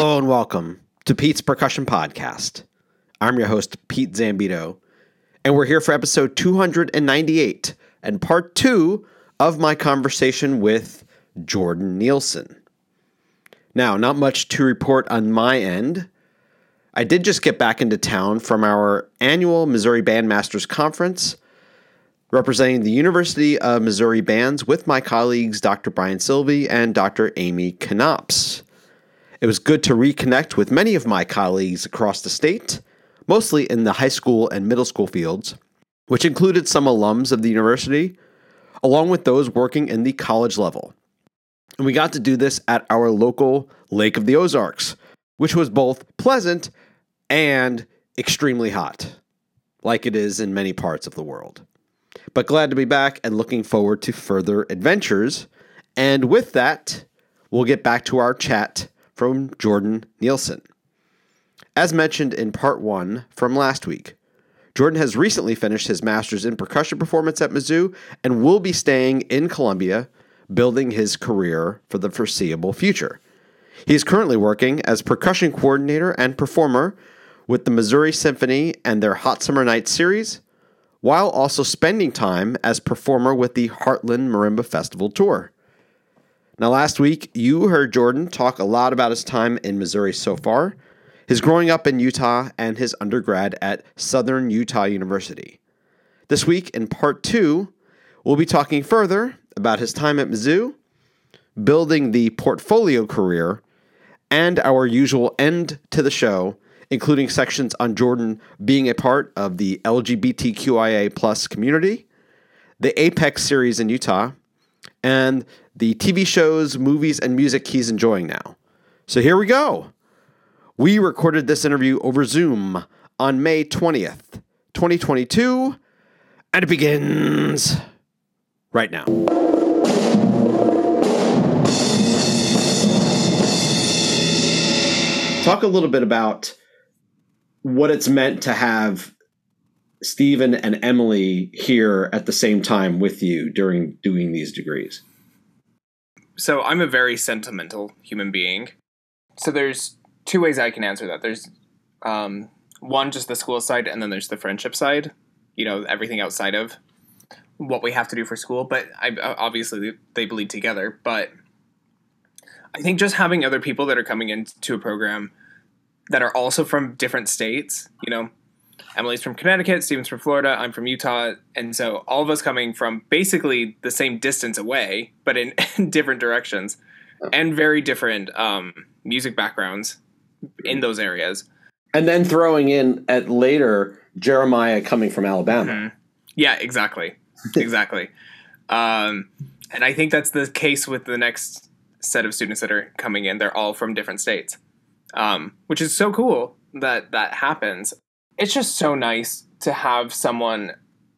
Hello and welcome to Pete's Percussion Podcast. I'm your host, Pete Zambito, and we're here for episode 298 and part two of my conversation with Jordan Nielsen. Now, not much to report on my end. I did just get back into town from our annual Missouri Bandmasters Conference, representing the University of Missouri bands with my colleagues Dr. Brian Silvey and Dr. Amy Knopps. It was good to reconnect with many of my colleagues across the state, mostly in the high school and middle school fields, which included some alums of the university, along with those working in the college level. And we got to do this at our local Lake of the Ozarks, which was both pleasant and extremely hot, like it is in many parts of the world. But glad to be back and looking forward to further adventures. And with that, we'll get back to our chat from Jordan Nielsen. As mentioned in part one from last week, Jordan has recently finished his master's in percussion performance at Mizzou and will be staying in Columbia, building his career for the foreseeable future. He is currently working as percussion coordinator and performer with the Missouri Symphony and their Hot Summer Nights series, while also spending time as performer with the Heartland Marimba Festival Tour. Now, last week, you heard Jordan talk a lot about his time in Missouri so far, his growing up in Utah, and his undergrad at Southern Utah University. This week, in part two, we'll be talking further about his time at Mizzou, building the portfolio career, and our usual end to the show, including sections on Jordan being a part of the LGBTQIA plus community, the Apex series in Utah, and the TV shows, movies, and music he's enjoying now. So here we go. We recorded this interview over Zoom on May 20th, 2022, and it begins right now. Talk a little bit about what it's meant to have Stephen and Emily here at the same time with you during doing these degrees so I'm a very sentimental human being. So there's two ways I can answer that. There's um, one, just the school side, and then there's the friendship side. You know, everything outside of what we have to do for school. But I, obviously they bleed together. But I think just having other people that are coming into a program that are also from different states, you know, Emily's from Connecticut, Steven's from Florida, I'm from Utah, and so all of us coming from basically the same distance away, but in, in different directions, and very different um, music backgrounds in those areas. And then throwing in at later Jeremiah coming from Alabama. Mm-hmm. Yeah, exactly, exactly. Um, and I think that's the case with the next set of students that are coming in. They're all from different states, um, which is so cool that that happens it's just so nice to have someone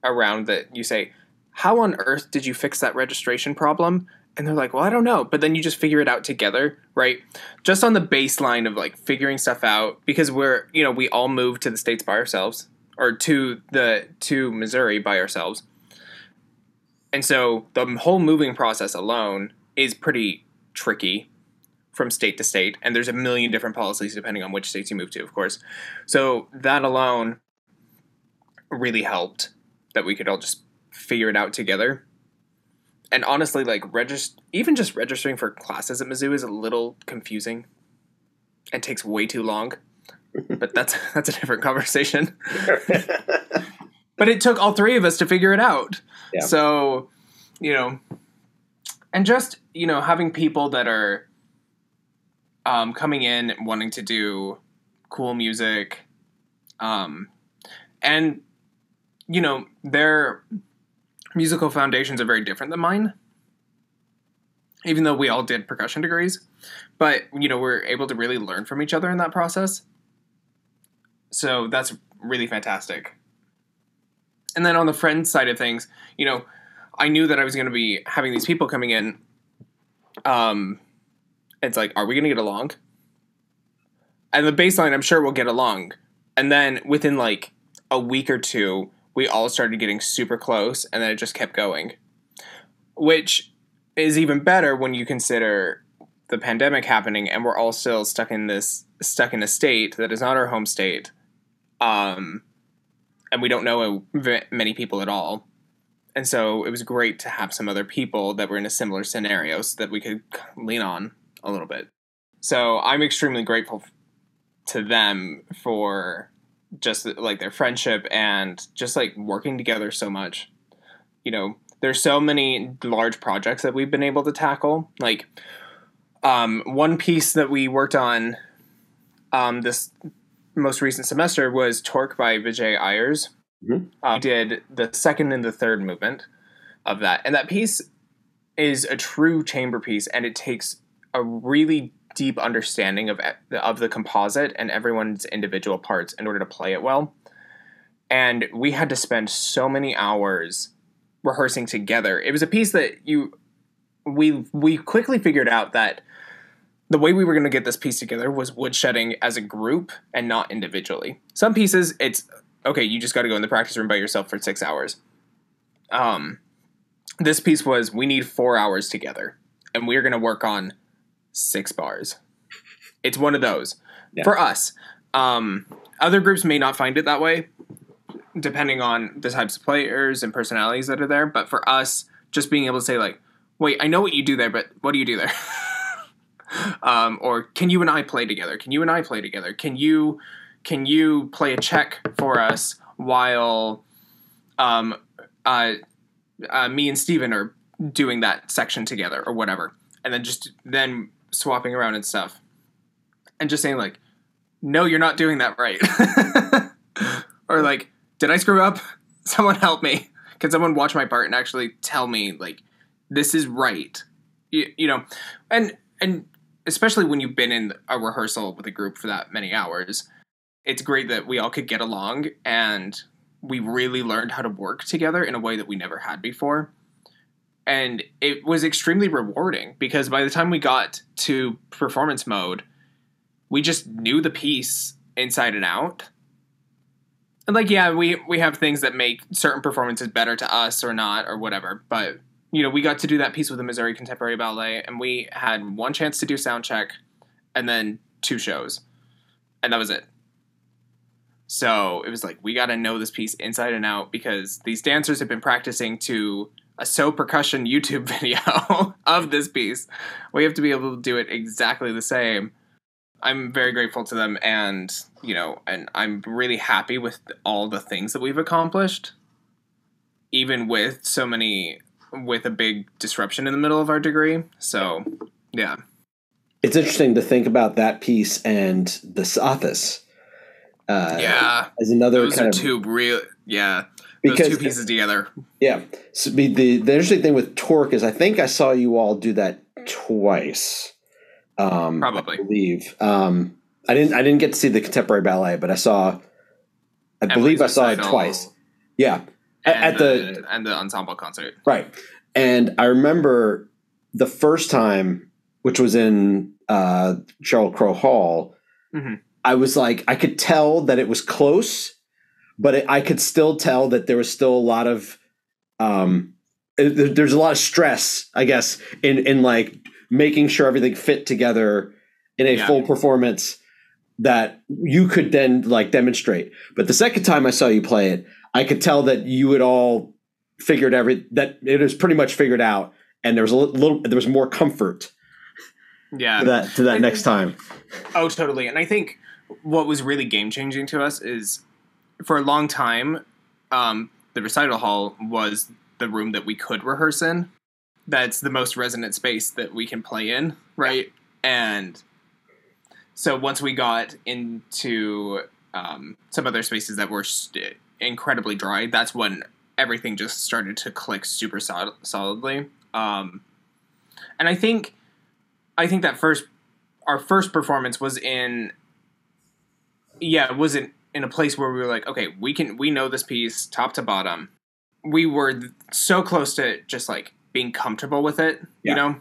around that you say, How on earth did you fix that registration problem? And they're like, Well, I don't know. But then you just figure it out together, right? Just on the baseline of like figuring stuff out because we're, you know, we all moved to the States by ourselves or to the to Missouri by ourselves. And so the whole moving process alone is pretty tricky from state to state, and there's a million different policies depending on which states you move to, of course. So that alone really helped that we could all just figure it out together. And honestly, like register, even just registering for classes at Mizzou is a little confusing, and takes way too long. but that's that's a different conversation. but it took all three of us to figure it out. Yeah. So, you know, and just you know having people that are um, coming in wanting to do cool music, um, and you know their musical foundations are very different than mine. Even though we all did percussion degrees, but you know we're able to really learn from each other in that process. So that's really fantastic. And then on the friend side of things, you know, I knew that I was going to be having these people coming in um, it's like, are we going to get along? And the baseline, I'm sure we'll get along. And then within like a week or two, we all started getting super close, and then it just kept going, which is even better when you consider the pandemic happening and we're all still stuck in this stuck in a state that is not our home state um and we don't know many people at all and so it was great to have some other people that were in a similar scenario so that we could lean on a little bit so i'm extremely grateful to them for just like their friendship and just like working together so much you know there's so many large projects that we've been able to tackle like um, one piece that we worked on um, this most recent semester was Torque by Vijay Iyer. Mhm. Uh, did the second and the third movement of that, and that piece is a true chamber piece, and it takes a really deep understanding of of the composite and everyone's individual parts in order to play it well. And we had to spend so many hours rehearsing together. It was a piece that you we we quickly figured out that the way we were going to get this piece together was woodshedding as a group and not individually. Some pieces, it's okay. You just got to go in the practice room by yourself for six hours. Um, this piece was we need four hours together, and we're going to work on six bars. It's one of those Yeah. for us. Um, other groups may not find it that way, depending on the types of players and personalities that are there. But for us, just being able to say like, "Wait, I know what you do there, but what do you do there?" um, or can you and I play together? Can you and I play together? Can you can you play a check for us while um, uh, uh, me and Steven are doing that section together or whatever, and then just then swapping around and stuff, and just saying like, no, you're not doing that right, or like, did I screw up? Someone help me. Can someone watch my part and actually tell me like this is right? You, you know, and and especially when you've been in a rehearsal with a group for that many hours, it's great that we all could get along and we really learned how to work together in a way that we never had before. And it was extremely rewarding because by the time we got to performance mode, we just knew the piece inside and out. And like, yeah, we we have things that make certain performances better to us or not or whatever, but you know, we got to do that piece with the Missouri Contemporary Ballet, and we had one chance to do sound check, and then two shows, and that was it. So it was like we got to know this piece inside and out because these dancers have been practicing to a Sō Percussion YouTube video of this piece. We have to be able to do it exactly the same. I'm very grateful to them, and you know, and I'm really happy with all the things that we've accomplished, even with so many with a big disruption in the middle of our degree. So, yeah. It's interesting to think about that piece and the Sothis. Uh, yeah. As another Those kind are of two real yeah. Those because two pieces together. yeah. So the, the the interesting thing with Torque is I think I saw you all do that twice. Um, Probably. I believe. Um, I didn't. I didn't get to see the contemporary ballet, but I saw. I believe I saw it twice. Yeah, at, And at the and the ensemble concert. Right. And I remember the first time, which was in uh, Sheryl Crow Hall, Mhm. I was like, I could tell that it was close, but it, I could still tell that there was still a lot of, um, it- there- there's a lot of stress, I guess, in in like making sure everything fit together in a Yeah. full performance that you could then like demonstrate. But the second time I saw you play it, I could tell that you had all figured every that it was pretty much figured out, and there was a little there was more comfort Yeah. to that to that next time. Oh, totally. And I think what was really game changing to us is for a long time, um, the recital hall was the room that we could rehearse in. That's the most resonant space that we can play in, right? And so once we got into um, some other spaces that were st- incredibly dry, that's when everything just started to click super sol- solidly. Um, and I think, I think that first our first performance was in yeah it was in, a place where we were like okay we can we know this piece top to bottom. We were so close to just like being comfortable with it Yeah. you know?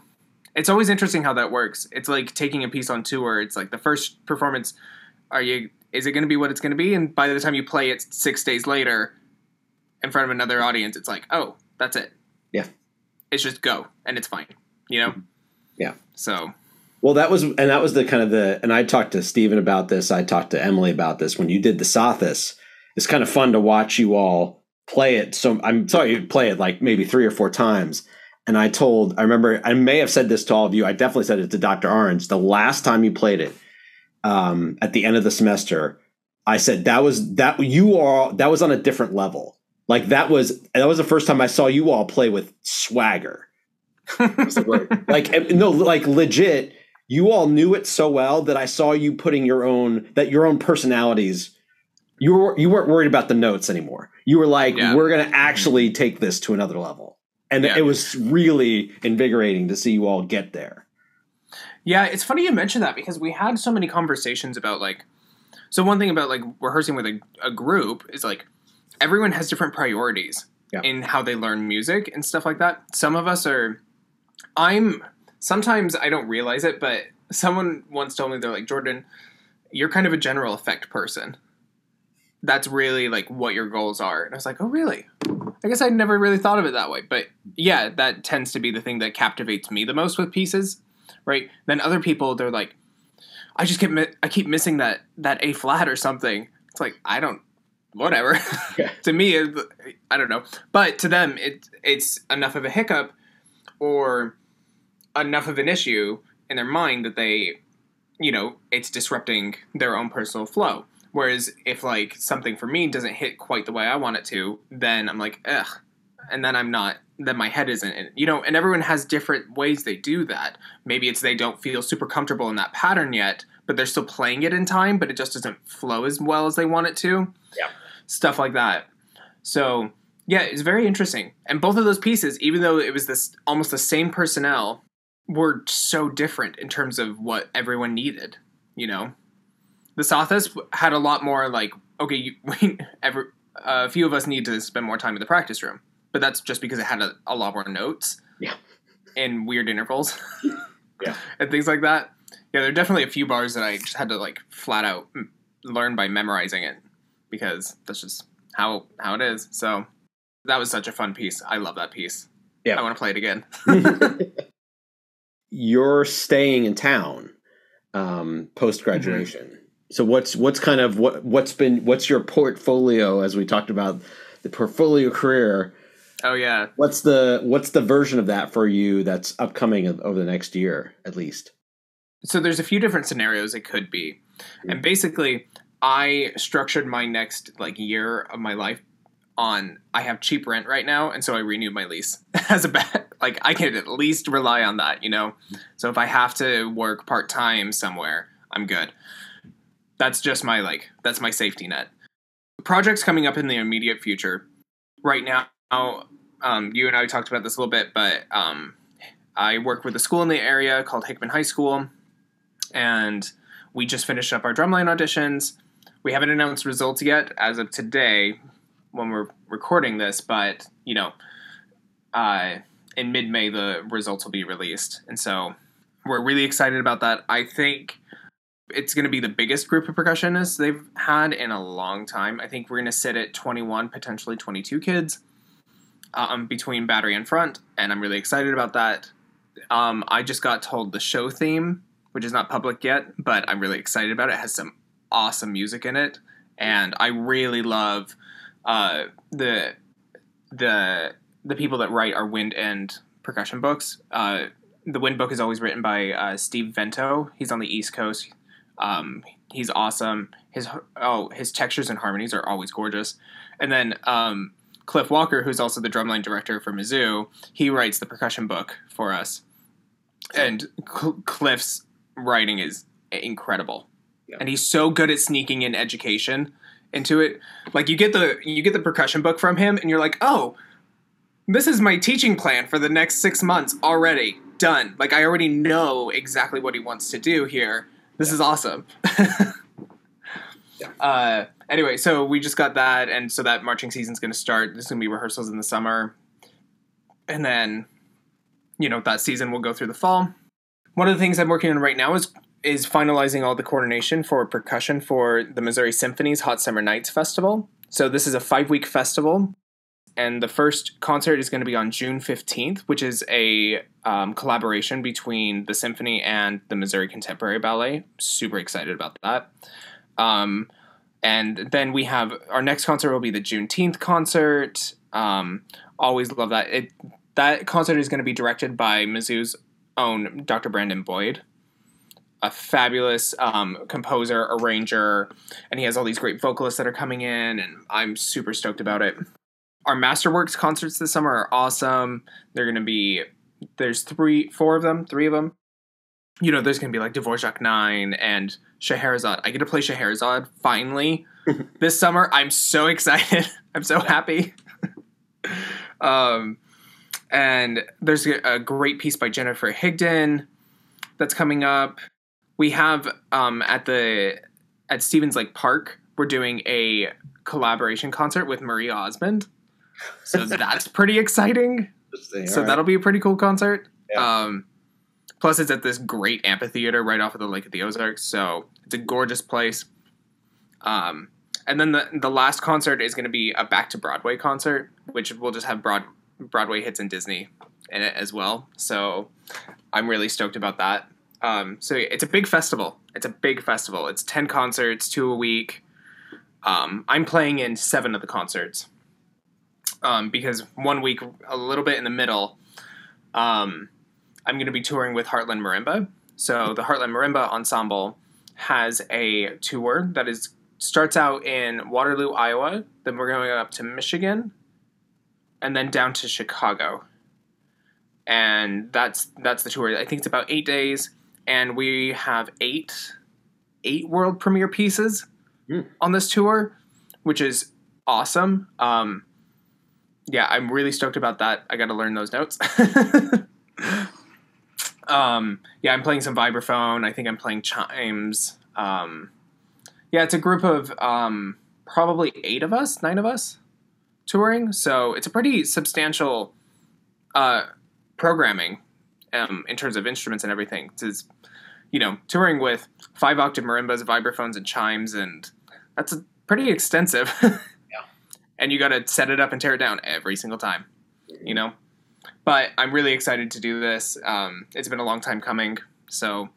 It's always interesting how that works. It's like taking a piece on tour. It's like the first performance are you is it going to be what it's going to be? And by the time you play it six days later in front of another audience it's like oh that's it. Yeah. it's just go and it's fine you know? Mm-hmm. Yeah. so Well, that was, and that was the kind of the, and I talked to Stephen about this. I talked to Emily about this when you did the Sothis. It's kind of fun to watch you all play it. So I'm sorry you play it like maybe three or four times. And I told, I remember, I may have said this to all of you. I definitely said it to Dr. Orange. The last time you played it, um, at the end of the semester, I said that was that you are that was on a different level. Like that was that was the first time I saw you all play with swagger. like no, like legit. You all knew it so well that I saw you putting your own that your own personalities. You were you weren't worried about the notes anymore. You were like, yeah. we're gonna mm-hmm. actually take this to another level, and yeah. it was really invigorating to see you all get there. Yeah, it's funny you mentioned that because we had so many conversations about like. So one thing about like rehearsing with a, a group is like everyone has different priorities yeah. in how they learn music and stuff like that. Some of us are. I'm sometimes I don't realize it, but someone once told me they're like Jordan, you're kind of a general effect person. That's really like what your goals are. And I was like, oh really? I guess I never really thought of it that way. But yeah, that tends to be the thing that captivates me the most with pieces right? Then other people, they're like, I just keep I keep missing that that A flat or something. It's like I don't, whatever. Yeah. to me, I don't know, but to them, it it's enough of a hiccup or enough of an issue in their mind that they, you know, it's disrupting their own personal flow. Whereas if like something for me doesn't hit quite the way I want it to, then I'm like, ugh, and then I'm not then my head isn't in you know and everyone has different ways they do that. Maybe it's they don't feel super comfortable in that pattern yet but they're still playing it in time but it just doesn't flow as well as they want it to. Yeah. Stuff like that. So yeah it's very interesting. And both of those pieces even though it was this almost the same personnel were so different in terms of what everyone needed you know the Sothis had a lot more like okay you, we, every, a few of us need to spend more time in the practice room but that's just because it had a, a lot more notes. Yeah. And weird intervals. yeah. And things like that. Yeah, there are definitely a few bars that I just had to like flat out learn by memorizing it because that's just how how it is. So that was such a fun piece. I love that piece. Yeah. I want to play it again. You're staying in town um, post graduation. Mm-hmm. So what's what's kind of what what's been what's your portfolio as we talked about the portfolio career Oh yeah. What's the what's the version of that for you that's upcoming over the next year at least? So there's a few different scenarios it could be. Mm-hmm. And basically I structured my next like year of my life on I have cheap rent right now and so I renewed my lease as a bet. Like I can at least rely on that, you know. So if I have to work part-time somewhere, I'm good. That's just my like that's my safety net. Projects coming up in the immediate future. Right now um, you and I talked about this a little bit, but um, I work with a school in the area called Hickman High School, and we just finished up our drumline auditions. We haven't announced results yet as of today when we're recording this, but you know, uh, in mid May the results will be released, and so we're really excited about that. I think it's going to be the biggest group of percussionists they've had in a long time. I think we're going to sit at 21, potentially 22 kids um, between battery and front, and I'm really excited about that. Um, I just got told the show theme, which is not public yet, but I'm really excited about it. it has some awesome music in it, and I really love uh, the the the people that write our wind and percussion books. Uh, the wind book is always written by uh, Steve Vento. He's on the East Coast. Um, he's awesome. His oh his textures and harmonies are always gorgeous. And then um, Cliff Walker, who's also the drumline director for Mizzou, he writes the percussion book for us. And Cl- Cliff's writing is incredible. Yeah. And he's so good at sneaking in education into it. Like you get the you get the percussion book from him and you're like, "Oh, this is my teaching plan for the next 6 months already. Done. Like I already know exactly what he wants to do here. This yeah. is awesome." yeah. Uh anyway, so we just got that, and so that marching season's going to start. There's going to be rehearsals in the summer, and then, you know, that season will go through the fall. One of the things I'm working on right now is is finalizing all the coordination for percussion for the Missouri Symphony's Hot Summer Nights Festival. So this is a five week festival. and the first concert is going to be on June 15th, which is a um, collaboration between the symphony and the Missouri Contemporary Ballet. Super excited about that. Um, and then we have our next concert will be the Juneteenth concert. Um, always love that. It that concert is going to be directed by Mizzou's own Dr. Brandon Boyd, a fabulous um, composer, arranger, and he has all these great vocalists that are coming in, and I'm super stoked about it our Masterworks concerts this summer are awesome. They're going to be there's three, four of them, three of them. You know, there's going to be like Dvorak Nine and Scheherazade. I get to play Scheherazade finally this summer. I'm so excited. I'm so happy. um, and there's a great piece by Jennifer Higdon that's coming up. We have um, at the at Stephens Lake Park. We're doing a collaboration concert with Marie Osmond so that's pretty exciting. So right. that'll be a pretty cool concert. Yeah. Um, plus, it's at this great amphitheater right off of the Lake of the Ozarks, so it's a gorgeous place. Um, and then the the last concert is going to be a back to Broadway concert, which will just have broad Broadway hits and Disney in it as well. So I'm really stoked about that. Um, so it's a big festival. It's a big festival. It's ten concerts, two a week. Um, I'm playing in seven of the concerts um, because one week, a little bit in the middle, um, I'm going to be touring with Heartland Marimba. So the Heartland Marimba Ensemble has a tour that is starts out in Waterloo, Iowa. Then we're going up to Michigan, and then down to Chicago. And that's that's the tour. I think it's about eight days, and we have eight eight world premiere pieces mm. on this tour, which is awesome. Um, yeah, I'm really stoked about that. I got to learn those notes. um, yeah, I'm playing some vibraphone. I think I'm playing chimes. Um, yeah, it's a group of um, probably eight of us, nine of us touring. So it's a pretty substantial uh, programming um, in terms of instruments and everything. It's, you know, touring with five octave marimbas, vibraphones, and chimes, and that's a pretty extensive. yeah. and you got to set it up and tear it down every single time, you know. But I'm really excited to do this. Um, it's been a long time coming, so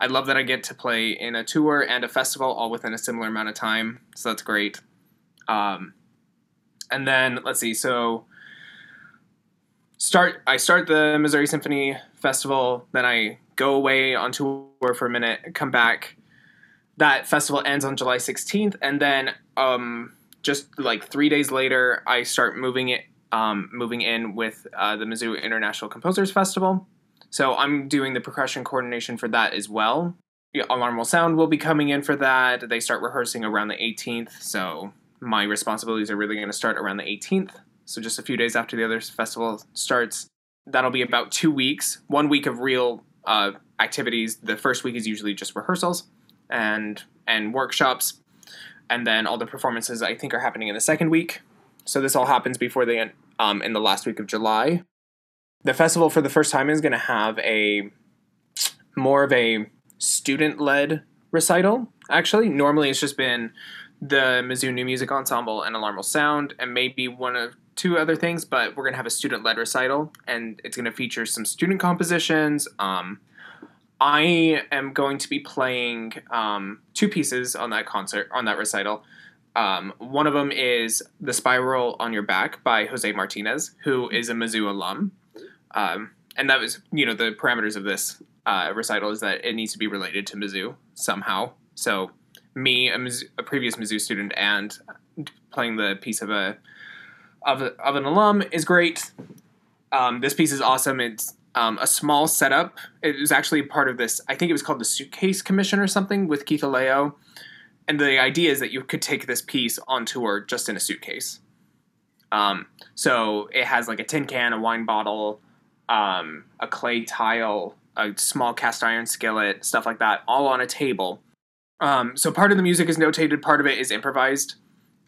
I love that I get to play in a tour and a festival all within a similar amount of time. So that's great. Um, and then let's see. So start. I start the Missouri Symphony Festival. Then I go away on tour for a minute. Come back. That festival ends on July 16th, and then um, just like three days later, I start moving it, um, moving in with uh, the Mizzou International Composers Festival. So I'm doing the percussion coordination for that as well. Alarm Sound will be coming in for that. They start rehearsing around the 18th, so my responsibilities are really going to start around the 18th. So just a few days after the other festival starts. That'll be about two weeks. One week of real uh, activities. The first week is usually just rehearsals and and workshops and then all the performances I think are happening in the second week. So this all happens before the um, in the last week of July. The festival for the first time is going to have a more of a student led recital. Actually, normally it's just been the Mizzou New Music Ensemble and Alarm Will Sound, and maybe one of two other things. But we're to have a student led recital, and it's to feature some student compositions. Um, I am going to be playing um, two pieces on that concert on that recital. Um, one of them is "The Spiral on Your Back" by Jose Martinez, who is a Mizzou alum, um, and that was you know the parameters of this uh, recital is that it needs to be related to Mizzou somehow. So me, a, Mizzou, a previous Mizzou student, and playing the piece of a of, a, of an alum is great. Um, this piece is awesome. It's um, a small setup. It was actually part of this. I think it was called the Suitcase Commission or something with Keith Aleo. And the idea is that you could take this piece on tour just in a suitcase. Um, so it has like a tin can, a wine bottle, um, a clay tile, a small cast iron skillet, stuff like that, all on a table. Um, so part of the music is notated, part of it is improvised.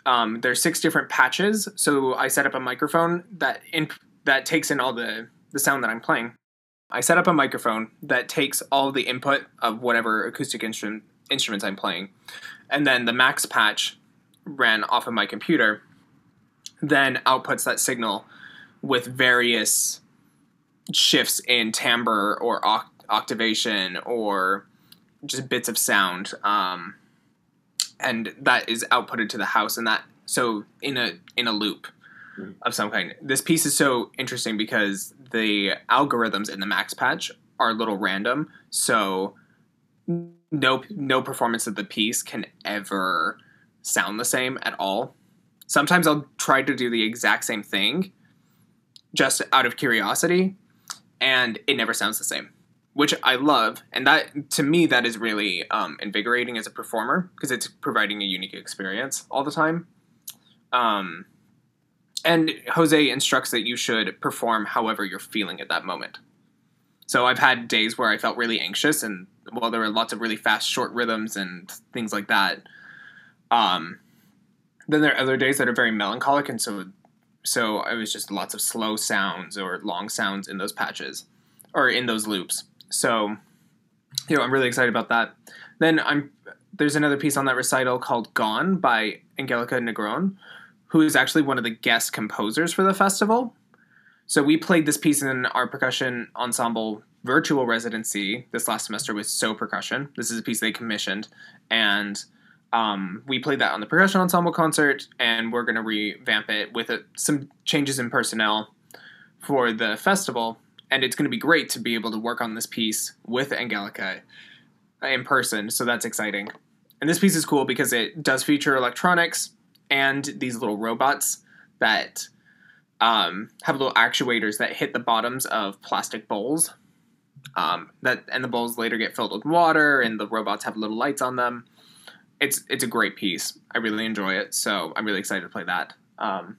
Um, there's six different patches. So I set up a microphone that in, that takes in all the the sound that I'm playing. I set up a microphone that takes all the input of whatever acoustic instrument instruments I'm playing, and then the max patch ran off of my computer then outputs that signal with various shifts in timbre or oct- octavation or just bits of sound um, and that is outputted to the house and that so in a in a loop Mhm. of some kind. This piece is so interesting because the algorithms in the max patch are a little random so no no performance of the piece can ever sound the same at all. Sometimes i'll try to do the exact same thing just out of curiosity and it never sounds the same which i love and that to me that is really um, invigorating as a performer because it's providing a unique experience all the time. Um, and jose instructs that you should perform however you're feeling at that moment. So i've had days where i felt really anxious and well there were lots of really fast short rhythms and things like that. Um, then there are other days that are very melancholic and so so it was just lots of slow sounds or long sounds in those patches or in those loops so you know i'm really excited about that. Then i'm there's another piece on that recital called gone by angelica negron who is actually one of the guest composers for the festival. So we played this piece in our percussion ensemble virtual residency this last semester with Sō Percussion. This is a piece they commissioned. And um, we played that on the percussion ensemble concert, and we're going to revamp it with a, some changes in personnel for the festival. And it's going to be great to be able to work on this piece with Angelica in person. So that's exciting. And this piece is cool because it does feature electronics and these little robots that um, have little actuators that hit the bottoms of plastic bowls. Um, that and the bowls later get filled with water, and the robots have little lights on them it's it's a great piece. I really enjoy it, so I'm really excited to play that. Um,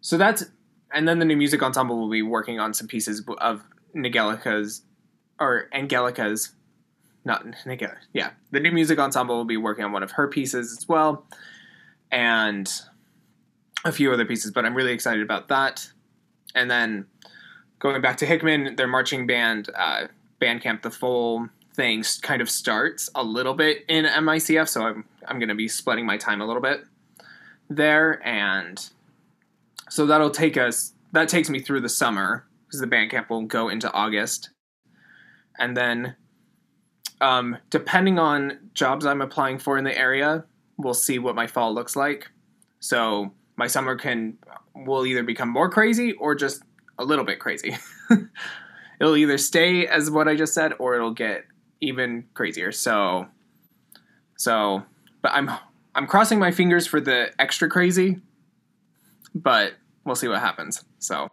so that's and then the new music ensemble will be working on some pieces of Angelica's or Angelica's, not Angelica. Yeah, the new music ensemble will be working on one of her pieces as well, and a few other pieces. But I'm really excited about that. And then going back to Hickman, their marching band, uh, Bandcamp, the full thing kind of starts a little bit in MICF, so I'm I'm going to be splitting my time a little bit there, and so that'll take us. That takes me through the summer because the band camp will go into August, and then um, depending on jobs I'm applying for in the area, we'll see what my fall looks like. So my summer can will either become more crazy or just a little bit crazy. it'll either stay as what I just said or it'll get even crazier. So, so, but I'm I'm crossing my fingers for the extra crazy, but we'll see what happens. So, All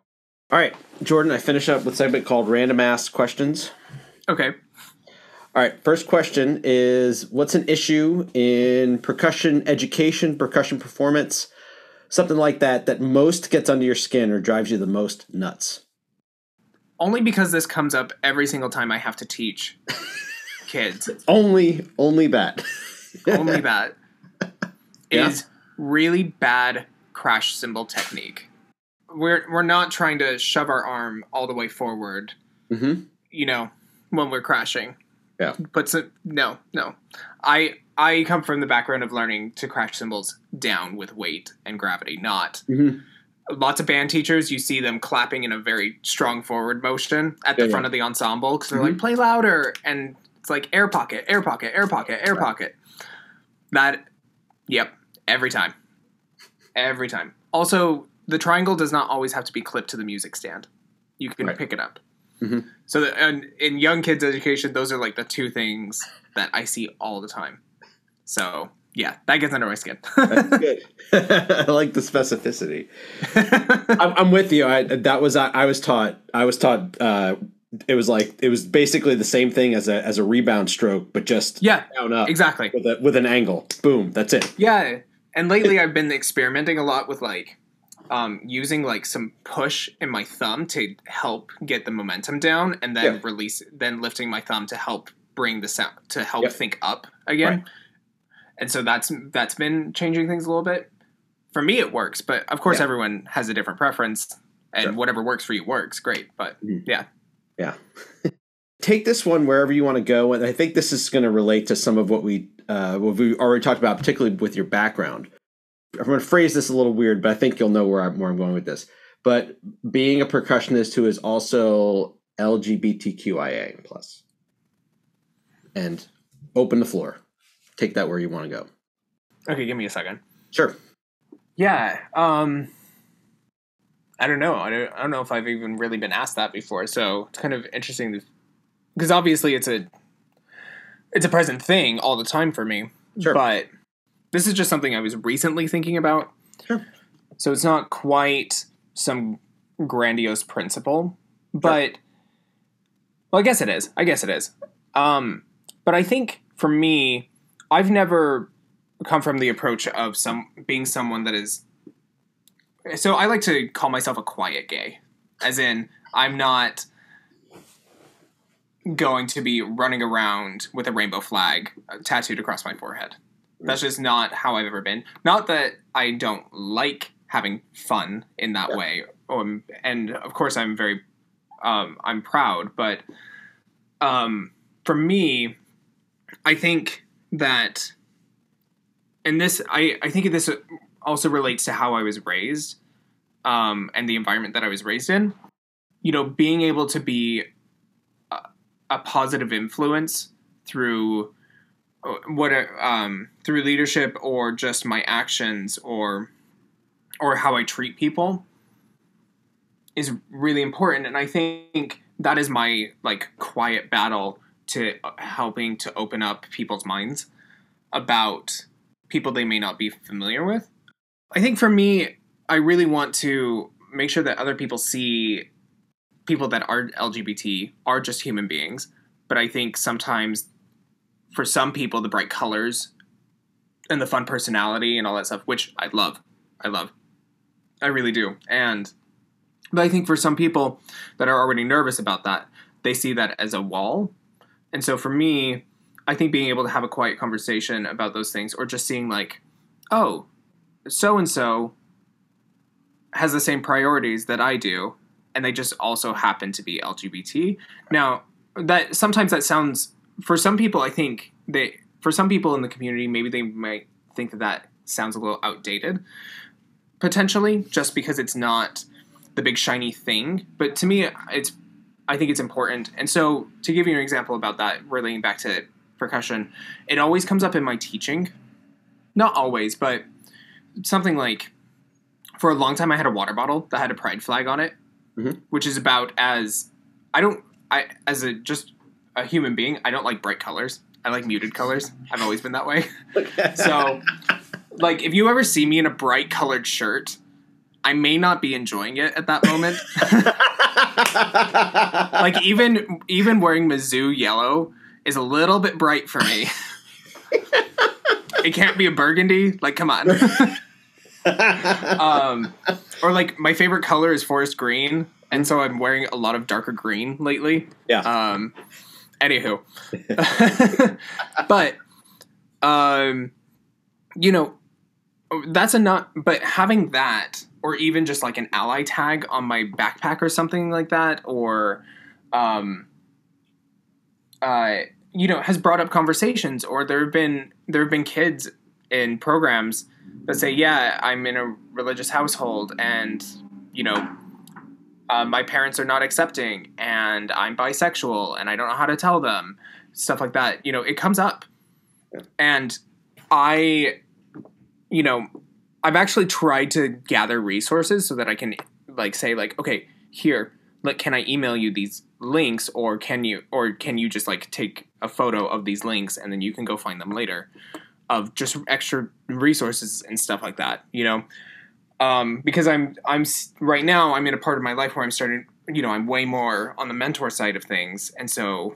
right, Jordan, I finish up with a segment called Random Ask Questions. okay, All right, first question is What's an issue in percussion education, percussion performance, something like that, that most gets under your skin or drives you the most nuts? only because this comes up every single time I have to teach kids. Only, only that. only that Yeah. is really bad crash cymbal technique. We're we're not trying to shove our arm all the way forward, hmm you know, when we're crashing. Yeah. But so, no, no. I I come from the background of learning to crash cymbals down with weight and gravity, not hmm lots of band teachers you see them clapping in a very strong forward motion at the Yeah, front yeah. of the ensemble because they're Mhm. like play louder and it's like air pocket air pocket air pocket air Right. pocket that yep every time every time also the triangle does not always have to be clipped to the music stand you can Right. pick it up Mhm. so that, and in young kids education those are like the two things that i see all the time so yeah that gets under my skin That's good. I like the specificity. I'm, I'm with you. I that was I, I was taught. I was taught. Uh, it was like it was basically the same thing as a as a rebound stroke, but just yeah down up exactly with a with an angle. Boom. That's it. Yeah, and lately I've been experimenting a lot with like um, using like some push in my thumb to help get the momentum down, and then Yeah. release, then lifting my thumb to help bring the sound to help Yep. think up again. Right. And so that's that's been changing things a little bit. For me, it works, but of course, Yeah. everyone has a different preference, and Sure. whatever works for you works. Great, but Mhm. yeah, Yeah. Take this one wherever you want to go, and I think this is going to relate to some of what we uh, what we already talked about, particularly with your background. I'm going to phrase this a little weird, but I think you'll know where I'm, where I'm going with this. But being a percussionist who is also LGBTQIA plus, and open the floor. Take that where you want to go. Okay, give me a second. Sure. Yeah. Um. I don't know. I don't. I don't know if I've even really been asked that before. So it's kind of interesting because obviously it's a it's a present thing all the time for me. Sure. But this is just something I was recently thinking about. Sure. So it's not quite some grandiose principle, but well, I guess it is. I guess it is. Um, but I think for me, I've never come from the approach of some being someone that is. So I like to call myself a quiet gay, as in I'm not going to be running around with a rainbow flag tattooed across my forehead. That's just not how I've ever been. Not that I don't like having fun in that Yeah. way, um, and of course I'm very, um, I'm proud. But um, for me, I think that, and this, I, I think this also relates to how I was raised, um, and the environment that I was raised in. You know, being able to be a, positive influence through uh, what um through leadership or just my actions or or how I treat people is really important and I think that is my like quiet battle to uh, helping to open up people's minds about people they may not be familiar with. I think for me I really want to make sure that other people see people that are LGBT are just human beings, but I think sometimes for some people the bright colors and the fun personality and all that stuff which i love i love i really do. And but i think for some people that are already nervous about that they see that as a wall. And so for me i think being able to have a quiet conversation about those things or just seeing like oh so and so has the same priorities that i do and they just also happen to be lgbt now that sometimes that sounds for some people, I think they for some people in the community, maybe they might think that that sounds a little outdated, potentially, just because it's not the big shiny thing. But to me, it's I think it's important. And so, to give you an example about that, relating back to percussion, it always comes up in my teaching. Not always, but something like for a long time, I had a water bottle that had a pride flag on it, Mhm. which is about as I don't I as a just a human being, I don't like bright colors. I like muted colors. I've always been that way. So, like, if you ever see me in a bright colored shirt, I may not be enjoying it at that moment. like, even even wearing Mizzou yellow is a little bit bright for me. it can't be a burgundy. Like, come on. um, or like, my favorite color is forest green, and so I'm wearing a lot of darker green lately. yeah. Um, anywho, but um, you know, that's a not. But having that, or even just like an ally tag on my backpack or something like that, or um, uh, you know, has brought up conversations. Or there have been there have been kids in programs that say, "Yeah, I'm in a religious household, and you know." uh, my parents are not accepting and I'm bisexual and I don't know how to tell them stuff like that. You know, it comes up, Yeah. and I, you know, I've actually tried to gather resources so that I can like say like, okay, here, like, can I email you these links or can you or can you just like take a photo of these links and then you can go find them later of just extra resources and stuff like that. You know, um, because I'm I'm right now I'm in a part of my life where I'm starting you know I'm way more on the mentor side of things. And so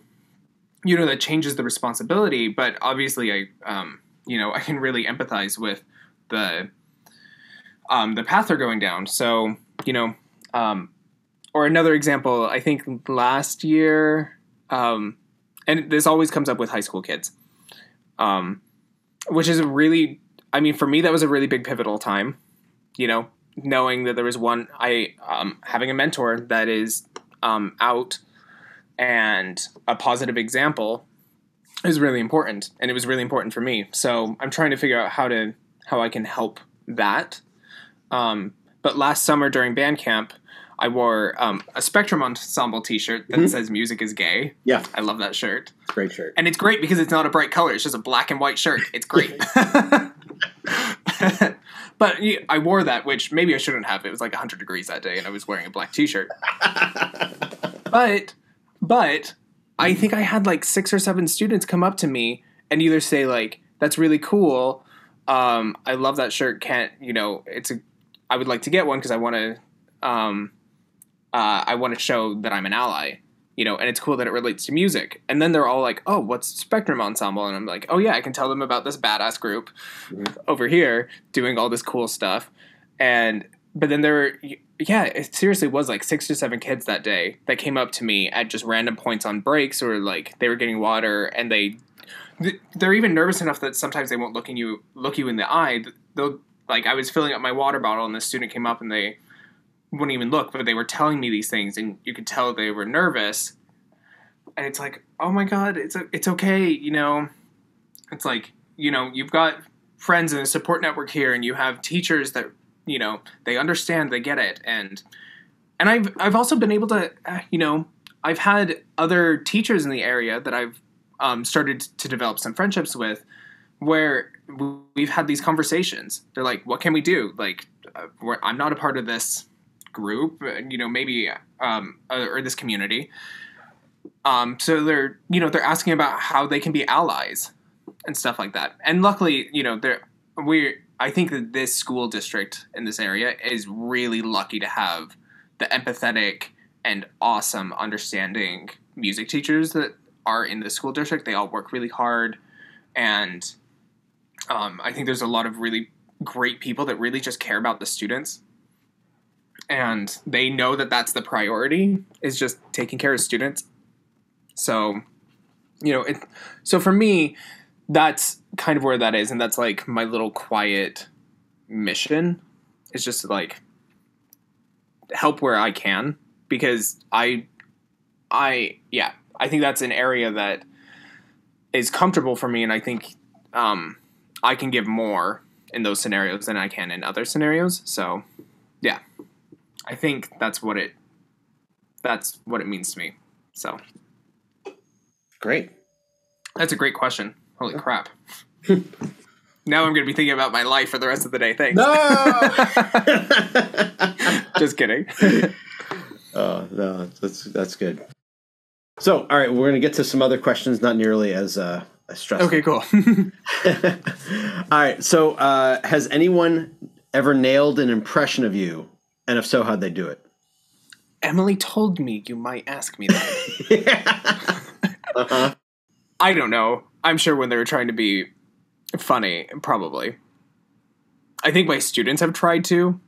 you know that changes the responsibility but obviously I um, you know I can really empathize with the um, the path they're going down. So you know um, or another example I think last year um, and this always comes up with high school kids. Um, which is really I mean for me that was a really big pivotal time you know, knowing that there was one I um, having a mentor that is um, out and a positive example is really important, and it was really important for me. So I'm trying to figure out how to how I can help that. Um, but last summer during band camp, I wore um, a Spectrum Ensemble T-shirt that Mhm. says "Music is gay." Yeah, I love that shirt, great shirt. and it's great because it's not a bright color; it's just a black and white shirt. It's great. but yeah, I wore that, which maybe I shouldn't have. It was like 100 degrees that day, and I was wearing a black T-shirt. But, but I think I had like six or seven students come up to me and either say like, "That's really cool. Um, I love that shirt. Can't you know? It's a. I would like to get one because I want to. Um, uh, I want to show that I'm an ally." You know, and it's cool that it relates to music. And then they're all like, "Oh, what's Spectrum Ensemble?" And I'm like, "Oh yeah, I can tell them about this badass group Mhm. over here doing all this cool stuff." And but then there were yeah, it seriously was like six to seven kids that day that came up to me at just random points on breaks or like they were getting water and they they're even nervous enough that sometimes they won't look in you look you in the eye. They'll like I was filling up my water bottle and the student came up and they wouldn't even look, but they were telling me these things and you could tell they were nervous. And it's like, oh my god, it's it's okay, you know. It's like you know you've got friends and a support network here, and you have teachers that you know they understand, they get it, and and I've I've also been able to uh, you know I've had other teachers in the area that I've um, started to develop some friendships with, where we've had these conversations. They're like, "What can we do?" Like, uh, I'm not a part of this group, you know, maybe um, uh, or this community. Um, so they're you know they're asking about how they can be allies and stuff like that. And luckily, you know, they're we I think that this school district in this area is really lucky to have the empathetic and awesome understanding music teachers that are in the school district. They all work really hard and um, I think there's a lot of really great people that really just care about the students and they know that that's the priority is just taking care of students. So you know it so for me that's kind of where that is and that's like my little quiet mission is just to like help where i can because i i yeah i think that's an area that is comfortable for me and i think um i can give more in those scenarios than i can in other scenarios. So yeah i think that's what it that's what it means to me so Great. that's a great question. Holy crap. now I'm going to be thinking about my life for the rest of the day. Thanks. No. Just kidding. oh no, that's that's good. So, all right, we're gonna get to some other questions, not nearly as uh, as stressful. Okay, cool. all right. So, uh, has anyone ever nailed an impression of you? And if so, how'd they do it? Emily told me you might ask me that. uh-huh. I don't know. I'm sure when they were trying to be funny, probably. I think my students have tried to.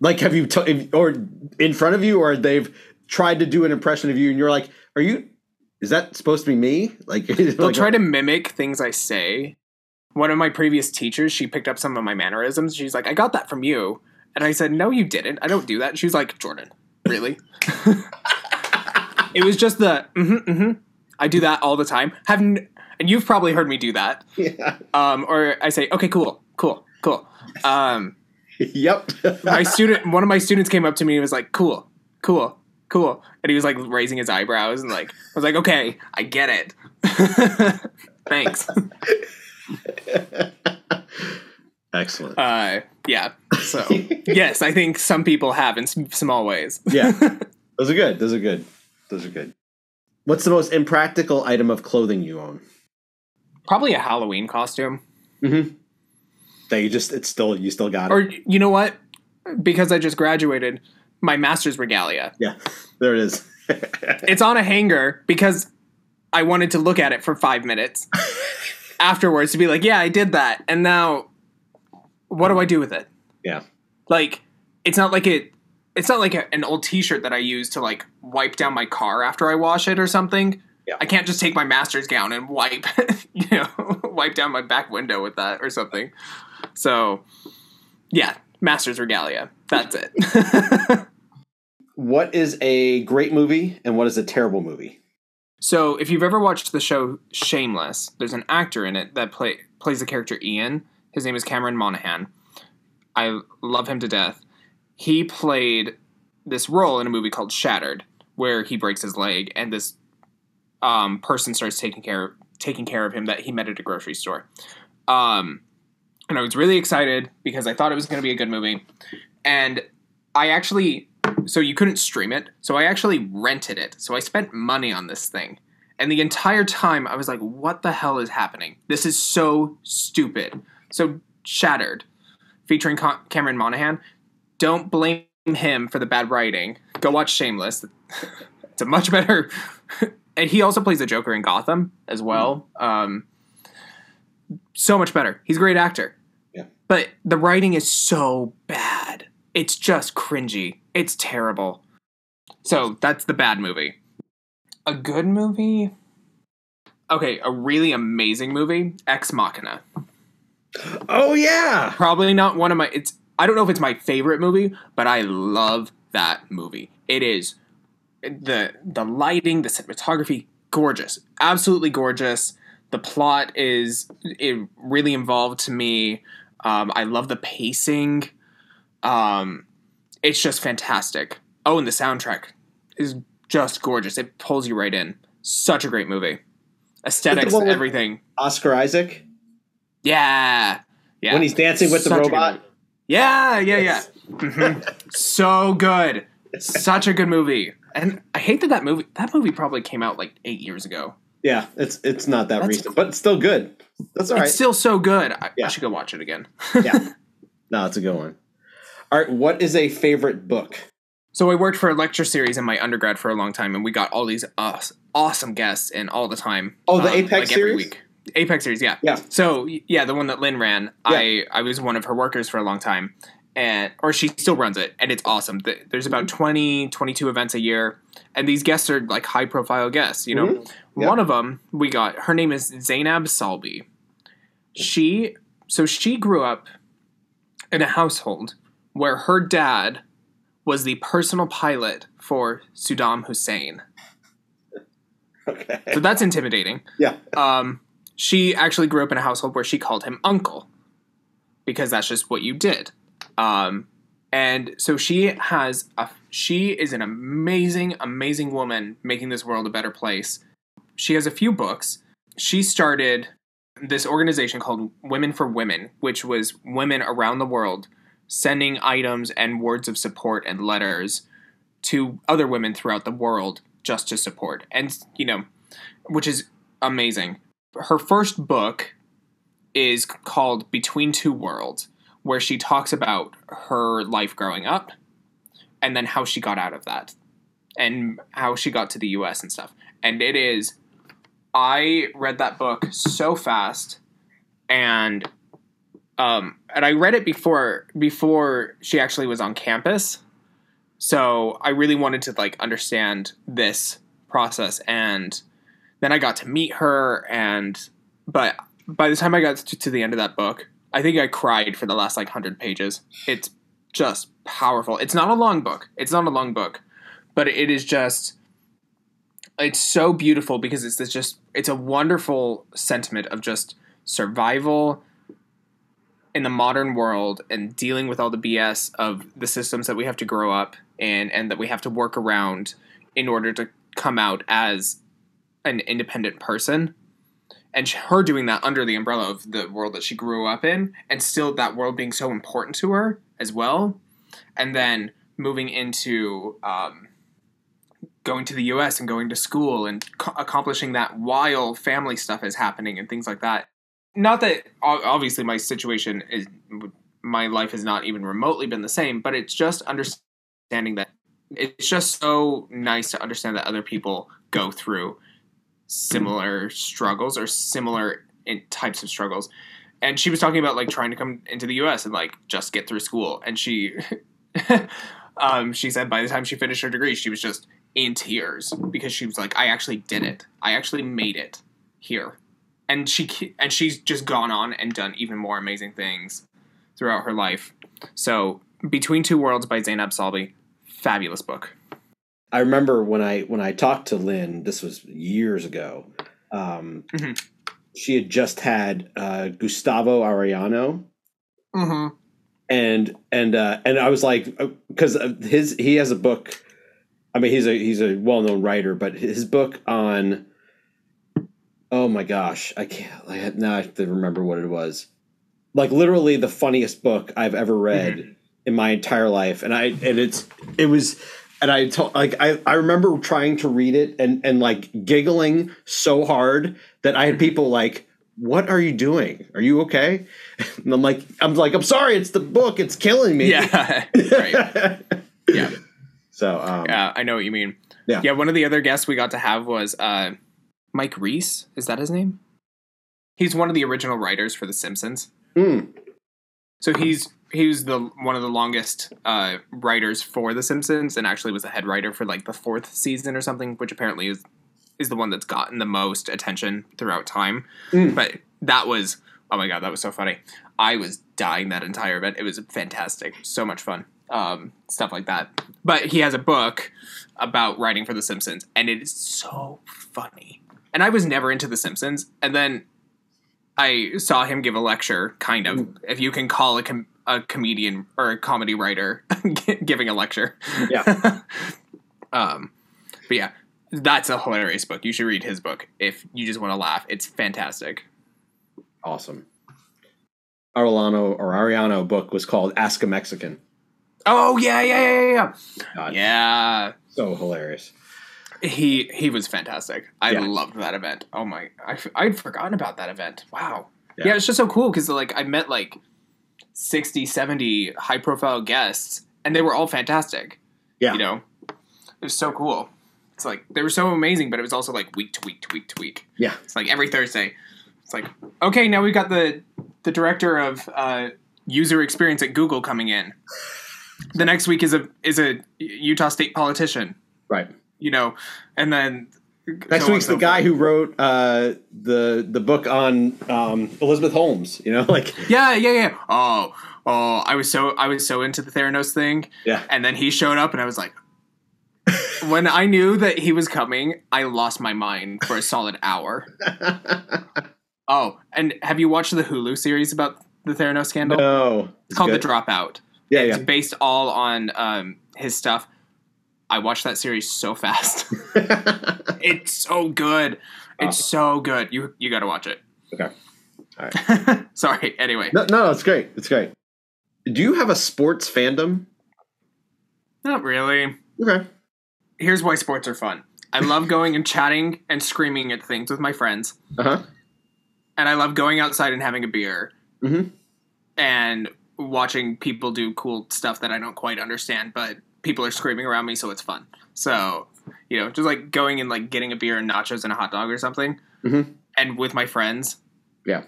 Like, have you t- or in front of you, or they've tried to do an impression of you, and you're like, "Are you? Is that supposed to be me?" Like, They'll try to mimic things I say. One of my previous teachers, she picked up some of my mannerisms. She's like, I got that from you. And I said, No, you didn't. I don't do that. She was like, Jordan, really? it was just the, mm hmm, mm hmm. I do that all the time. Have n- and you've probably heard me do that. Yeah. Um, or I say, okay, cool, cool, cool. Um, yep. my student, one of my students came up to me and was like, cool, cool, cool. And he was like raising his eyebrows and like, I was like, okay, I get it. Thanks. Excellent. Uh, yeah. So yes, I think some people have in small ways. yeah. Those are good. Those are good. Those are good. What's the most impractical item of clothing you own? Probably a Halloween costume. Mm-hmm. That you just it's still you still got it. Or you know what? Because I just graduated, my master's regalia. yeah. There it is. It's on a hanger because I wanted to look at it for five minutes afterwards to be like, yeah, I did that. And now what do I do with it? yeah. Like, it's not like it. It's not like a, an old T-shirt that I use to like wipe down my car after I wash it or something. Yeah. I can't just take my master's gown and wipe, you know, wipe down my back window with that or something. So, yeah, master's regalia. That's it. What is a great movie and what is a terrible movie? so, if you've ever watched the show Shameless, there's an actor in it that play plays the character Ian. His name is Cameron Monaghan. I love him to death. He played this role in a movie called Shattered, where he breaks his leg, and this um, person starts taking care taking care of him that he met at a grocery store. Um, and I was really excited because I thought it was going to be a good movie, and I actually so you couldn't stream it, so I actually rented it. So I spent money on this thing. And the entire time I was like, what the hell is happening? This is so stupid. So Shattered, featuring Cameron Monaghan. Don't blame him for the bad writing. Go watch Shameless. it's a much better. and he also plays the Joker in Gotham as well. Um, so much better. He's a great actor. Yeah. But the writing is so bad. It's just cringy. It's terrible. So that's the bad movie. A good movie? Okay, a really amazing movie, Ex Machina. Oh yeah. Probably not one of my it's I don't know if it's my favorite movie, but I love that movie. It is the the lighting, the cinematography, gorgeous. Absolutely gorgeous. The plot is it really involved to me. Um, I love the pacing. Um, it's just fantastic. Oh, and the soundtrack is just gorgeous. It pulls you right in. Such a great movie. Aesthetics, everything. Oscar Isaac. Yeah, yeah. When he's dancing with Such the robot. Yeah, yeah, yeah. Mm-hmm. so good. Such a good movie. And I hate that that movie. That movie probably came out like eight years ago. Yeah, it's it's not that That's recent, but it's still good. That's all right. It's still so good. I, yeah. I should go watch it again. yeah, no, it's a good one. All right, what is a favorite book? So I worked for a lecture series in my undergrad for a long time, and we got all these awesome guests in all the time. Oh, the um, Apex like series. week. Apex series, yeah. Yeah. So yeah, the one that Lynn ran, yeah. I I was one of her workers for a long time, and or she still runs it, and it's awesome. There's about 20, 22 events a year, and these guests are like high profile guests. You know, mm-hmm. one of them we got. Her name is Zainab Salbi. She so she grew up in a household where her dad was the personal pilot for Saddam Hussein. Okay. So that's intimidating. Yeah. Um, she actually grew up in a household where she called him uncle because that's just what you did. Um, and so she has a she is an amazing amazing woman making this world a better place. She has a few books. She started this organization called Women for Women, which was women around the world sending items and words of support and letters to other women throughout the world just to support. And, you know, which is amazing. Her first book is called Between Two Worlds, where she talks about her life growing up and then how she got out of that and how she got to the US and stuff. And it is, I read that book so fast and um, and I read it before before she actually was on campus. So I really wanted to like understand this process and then I got to meet her and but by the time I got to, to the end of that book, I think I cried for the last like 100 pages. It's just powerful. It's not a long book. It's not a long book, but it is just it's so beautiful because it's just it's a wonderful sentiment of just survival in the modern world and dealing with all the BS of the systems that we have to grow up in and that we have to work around in order to come out as an independent person. And her doing that under the umbrella of the world that she grew up in, and still that world being so important to her as well. And then moving into um, going to the US and going to school and co- accomplishing that while family stuff is happening and things like that not that obviously my situation is my life has not even remotely been the same, but it's just understanding that it's just so nice to understand that other people go through similar struggles or similar types of struggles. And she was talking about like trying to come into the U.S. and like just get through school, and she, um, she said by the time she finished her degree, she was just in tears because she was like, I actually did it. I actually made it here and she and she's just gone on and done even more amazing things throughout her life. So, Between Two Worlds by Zainab Salbi, fabulous book. I remember when I when I talked to Lynn, this was years ago. Um, mm-hmm. She had just had uh, Gustavo Arellano, mm-hmm. and and uh, and I was like, because his he has a book. I mean, he's a he's a well known writer, but his book on. Oh my gosh, I can't. I now I have to remember what it was. Like literally the funniest book I've ever read mm-hmm. in my entire life, and I and it's it was and I told like I, I remember trying to read it and and like giggling so hard that I had people like, "What are you doing? Are you okay?" And I'm like, I'm like, I'm sorry, it's the book, it's killing me. Yeah, right. yeah. So um, yeah, I know what you mean. Yeah, yeah. One of the other guests we got to have was uh, Mike Reiss. Is that his name? He's one of the original writers for The Simpsons. Mm. So he's he was the one of the longest uh, writers for The Simpsons, and actually was a head writer for like the fourth season or something, which apparently is is the one that's gotten the most attention throughout time. Mm. But that was oh my god, that was so funny. I was dying that entire event. It was fantastic, so much fun, um, stuff like that. But he has a book about writing for The Simpsons, and it is so funny. And I was never into The Simpsons, and then I saw him give a lecture, kind of, mm. if you can call a com- a comedian or a comedy writer giving a lecture. Yeah. um, but yeah, that's a hilarious book. You should read his book if you just want to laugh. It's fantastic. Awesome. Arellano or Ariano book was called Ask a Mexican. Oh yeah, yeah, yeah, yeah. God, yeah. So hilarious. He he was fantastic. I yeah. loved that event. Oh my, I I'd forgotten about that event. Wow. Yeah, yeah it's just so cool because like I met like 60, 70 high profile guests, and they were all fantastic. Yeah. You know, it was so cool. It's like they were so amazing, but it was also like week to week to week to week. Yeah. It's like every Thursday. It's like, okay, now we've got the the director of uh, user experience at Google coming in. The next week is a is a Utah State politician. Right. You know, and then Next so week's the guy who wrote uh, the the book on um, Elizabeth Holmes. You know, like yeah, yeah, yeah. Oh, oh, I was so I was so into the Theranos thing. Yeah, and then he showed up, and I was like, when I knew that he was coming, I lost my mind for a solid hour. oh, and have you watched the Hulu series about the Theranos scandal? No, it's, called good. The Dropout. Yeah, it's yeah. based all on um, his stuff. I watched that series so fast. it's so good. It's awesome. so good. You you got to watch it. Okay. All right. Sorry. Anyway. No, no, it's great. It's great. Do you have a sports fandom? Not really. Okay. Here's why sports are fun. I love going and chatting and screaming at things with my friends. Uh huh. And I love going outside and having a beer. Mm-hmm. And watching people do cool stuff that I don't quite understand, but people are screaming around me, so it's fun. So, you know, just like going and like getting a beer and nachos and a hot dog or something, mm-hmm. and with my friends, yeah,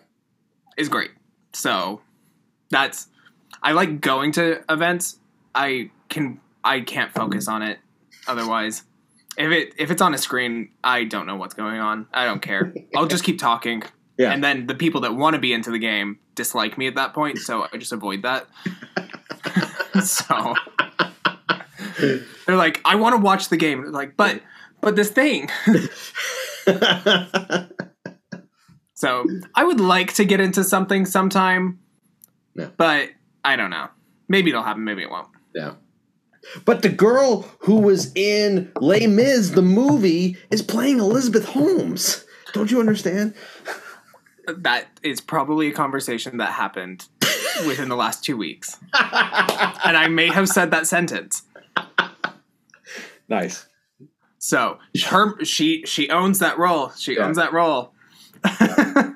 is great. So that's I like going to events. I can I can't focus on it otherwise. If it if it's on a screen, I don't know what's going on. I don't care. I'll just keep talking. Yeah. And then the people that want to be into the game dislike me at that point, so I just avoid that. so they're like, I want to watch the game. They're like, but but this thing. so I would like to get into something sometime. Yeah. But I don't know. Maybe it'll happen, maybe it won't. Yeah. But the girl who was in Les Mis, the movie, is playing Elizabeth Holmes. Don't you understand? That is probably a conversation that happened within the last two weeks. and I may have said that sentence. Nice. So her she she owns that role. She yeah. owns that role.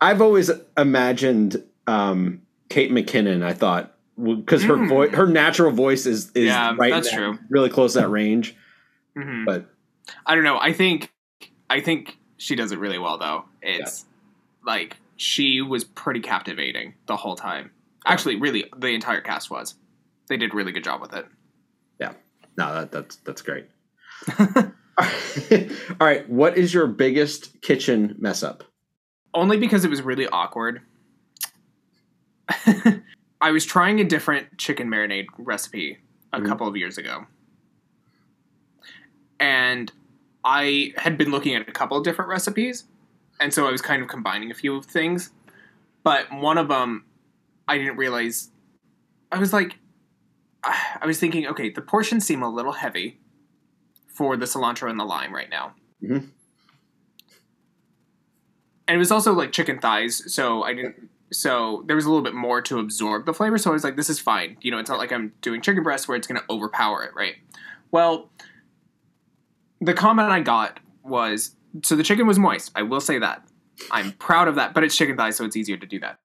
I've always imagined um, Kate McKinnon. I thought because her mm. voice, her natural voice is is yeah, right. That's that, true. Really close to that range. Mm-hmm. But I don't know. I think I think she does it really well though. It's yeah. like she was pretty captivating the whole time. Actually, really, the entire cast was. They did a really good job with it. Yeah. No, that, that's that's great. All right, what is your biggest kitchen mess up? Only because it was really awkward. I was trying a different chicken marinade recipe a mm-hmm. couple of years ago. And I had been looking at a couple of different recipes, and so I was kind of combining a few of things. But one of them, I didn't realize I was like, I was thinking, okay, the portions seem a little heavy for the cilantro and the lime right now. Mhm. And it was also like chicken thighs, so I didn't. So there was a little bit more to absorb the flavor. So I was like, this is fine. You know, it's not like I'm doing chicken breast where it's going to overpower it, right? Well, the comment I got was so the chicken was moist. I will say that. I'm proud of that, but it's chicken thighs, so it's easier to do that.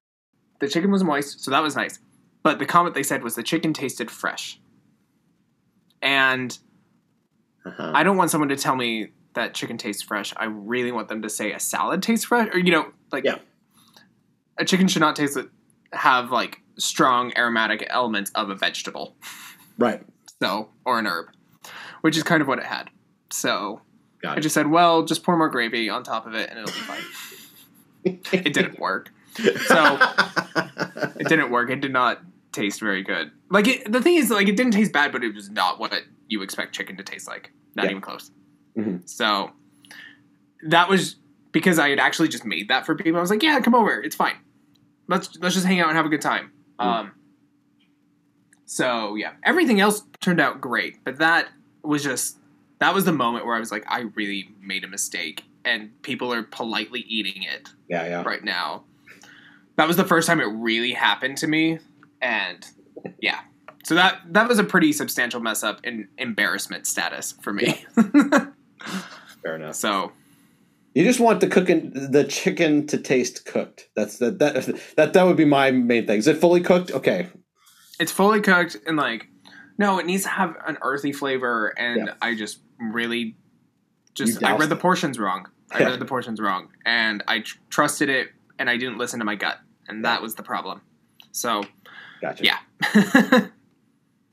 The chicken was moist, so that was nice. But the comment they said was the chicken tasted fresh. And Uh-huh. I don't want someone to tell me that chicken tastes fresh. I really want them to say a salad tastes fresh, or you know, like Yeah. a chicken should not taste have like strong aromatic elements of a vegetable, right. so or an herb, which is kind of what it had. So I just said, well, just pour more gravy on top of it, and it'll be fine. it didn't work. So it didn't work. It did not taste very good. Like it, the thing is, like it didn't taste bad, but it was not what you expect chicken to taste like. Not Yeah. even close. Mhm. So that was because I had actually just made that for people. I was like, yeah, come over. It's fine. Let's let's just hang out and have a good time. Mm. Um. So yeah, everything else turned out great, but that was just that was the moment where I was like, I really made a mistake, and people are politely eating it yeah, yeah. right now. That was the first time it really happened to me, and yeah, so that that was a pretty substantial mess up in embarrassment status for me. Fair enough. so You just want the cooking the chicken to taste cooked. That's that that that that would be my main thing. Is it fully cooked? Okay. it's fully cooked and like no, it needs to have an earthy flavor, and Yeah. I just really just I read the portions wrong. I Yeah. read the portions wrong, and I tr- trusted it, and I didn't listen to my gut, and that was the problem. So Gotcha. yeah.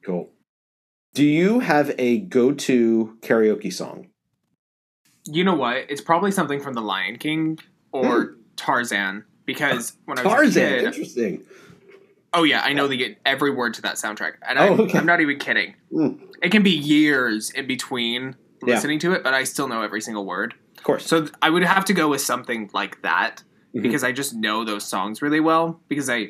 Cool. Do you have a go-to karaoke song? You know what? It's probably something from The Lion King or Tarzan because when I was. Tarzan. kid, Interesting. oh yeah, I know they get every word to that soundtrack, and I, Oh, okay. I'm not even kidding. Mm. It can be years in between Yeah. listening to it, but I still know every single word. Of course. So th- I would have to go with something like that Mhm. because I just know those songs really well because I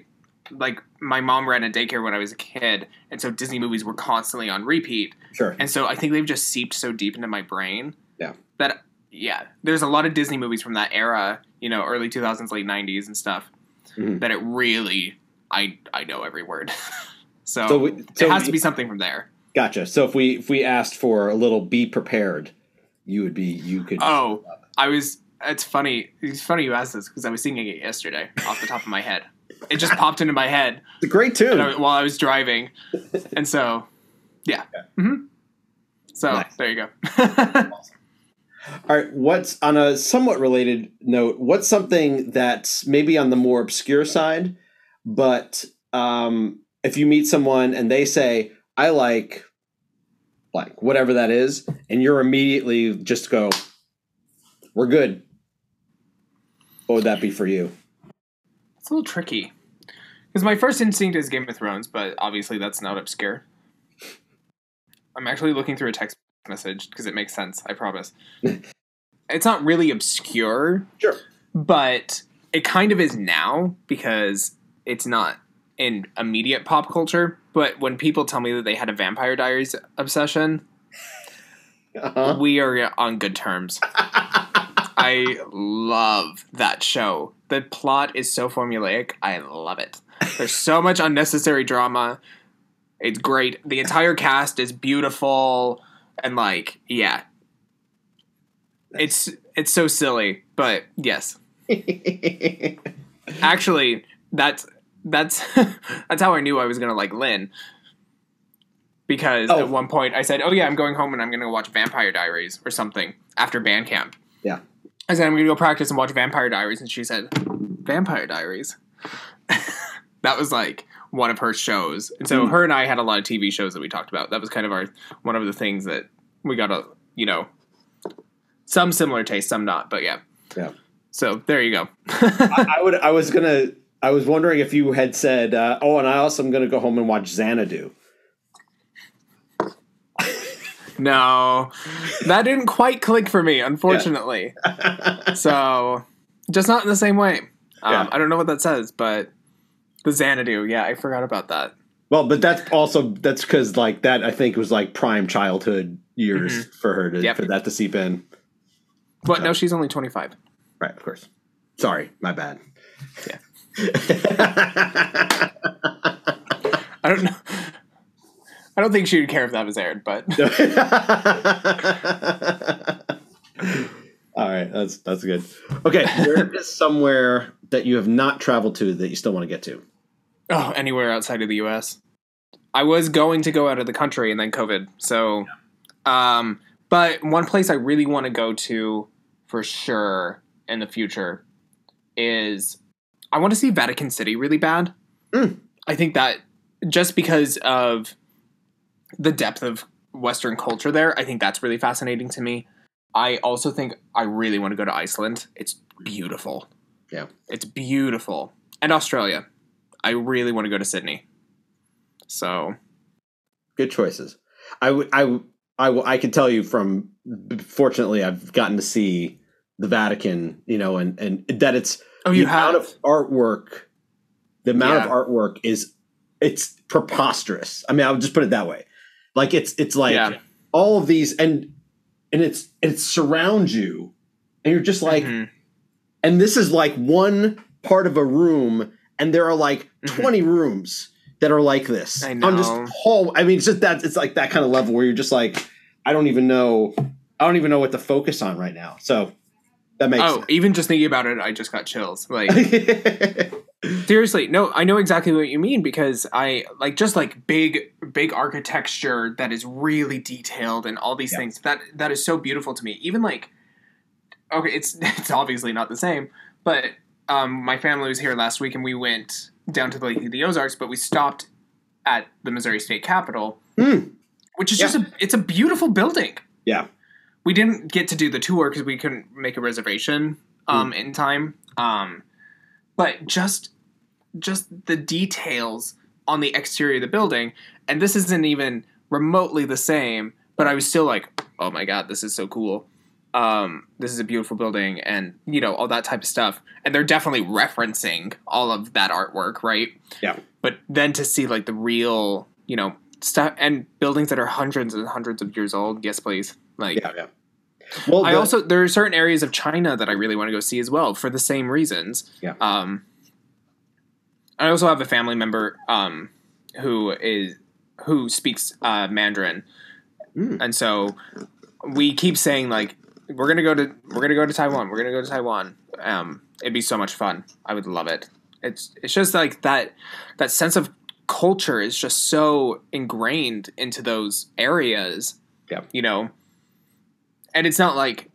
like my mom ran a daycare when I was a kid, and so Disney movies were constantly on repeat. Sure. And so I think they've just seeped so deep into my brain. Yeah. That yeah, there's a lot of Disney movies from that era, you know, early 2000s, late 90s and stuff. Mhm. That it really I I know every word. so So, we, so it has to be something from there. Gotcha. So if we if we asked for a little "be prepared," you would be you could. Oh, I was it's funny. It's funny you asked this because I was singing it yesterday off the top of my head. It just popped into my head it's a great tune. I- while I was driving. And so yeah. hmm So Nice. there you go. All right. What's on a somewhat related note? What's something that's maybe on the more obscure side, but um, if you meet someone and they say, "I like," like whatever that is, and you're immediately just go, "We're good." What would that be for you? A little tricky. Because my first instinct is Game of Thrones, but obviously that's not obscure. I'm actually looking through a text message because it makes sense, I promise. it's not really obscure, Sure. but it kind of is now because it's not in immediate pop culture. But when people tell me that they had a Vampire Diaries obsession, Uh-huh. we are on good terms. I love that show. The plot is so formulaic. I love it. There's so much unnecessary drama. It's great. The entire cast is beautiful and like, yeah. It's it's so silly, but yes. Actually, that's that's that's how I knew I was gonna like Lynn. Because Oh. at one point I said, "Oh yeah, I'm going home and I'm gonna watch Vampire Diaries or something after band camp." Yeah. I said I'm gonna go practice and watch Vampire Diaries, and she said, "Vampire Diaries." that was like one of her shows, and so Hmm. her and I had a lot of TV shows that we talked about. That was kind of our one of the things that we got a you know some similar taste, some not, but yeah. Yeah. So there you go. I, I would. I was gonna. I was wondering if you had said, uh, "Oh, and I also am gonna go home and watch Xanadu." No, that didn't quite click for me, unfortunately. so, just not in the same way. Um, Yeah. I don't know what that says, but the Xanadu, yeah, I forgot about that. Well, but that's also that's because like that I think was like prime childhood years for her to Yep. for that to seep in. But no, she's only 25. Right, of course. Sorry, my bad. Yeah. I don't know. I don't think she would care if that was aired, but All right, that's that's good. Okay, where is somewhere that you have not traveled to that you still want to get to? oh, anywhere outside of the US. I was going to go out of the country and then COVID. So um but one place I really want to go to for sure in the future is I want to see Vatican City really bad. Mm. I think that just because of the depth of Western culture there, I think that's really fascinating to me. I also think I really want to go to Iceland. It's beautiful. Yeah. It's beautiful. And Australia. I really want to go to Sydney. So, Good choices. I would I w- I w- I can tell you from fortunately I've gotten to see the Vatican, you know, and and that it's oh, the you amount have. of artwork the amount of artwork is it's preposterous i mean i'll just put it that way like it's it's like Yeah. all of these and and it's it surrounds you and you're just like Mhm. and this is like one part of a room and there are like Mhm. 20 rooms that are like this I'm just know. whole i mean it's just that it's like that kind of level where you're just like i don't even know i don't even know what to focus on right now so that makes Oh, even just thinking about it, I just got chills. Like sense seriously, no, I know exactly what you mean because I like just like big, big architecture that is really detailed and all these Yeah. things that that is so beautiful to me. Even like, okay, it's it's obviously not the same, but um, my family was here last week and we went down to the Lake of the Ozarks, but we stopped at the Missouri State Capitol, Hmm. which is Yeah. just a it's a beautiful building. yeah we didn't get to do the tour because we couldn't make a reservation um, in time. Um, but just just the details on the exterior of the building, and this isn't even remotely the same. But I was still like, oh my god, this is so cool. Um, this is a beautiful building, and you know all that type of stuff. And they're definitely referencing all of that artwork, right? Yeah. But then to see like the real, you know, stuff and buildings that are hundreds and hundreds of years old. Yes, please. Like, yeah yeah well I the- also there are certain areas of China that I really want to go see as well for the same reasons. Yeah. Um, I also have a family member um, who is who speaks uh, Mandarin, Mm. and so we keep saying like we're gonna go to we're gonna go to Taiwan. We're gonna go to Taiwan. Um, it'd be so much fun. I would love it. It's it's just like that that sense of culture is just so ingrained into those areas. Yeah. You know, and it's not like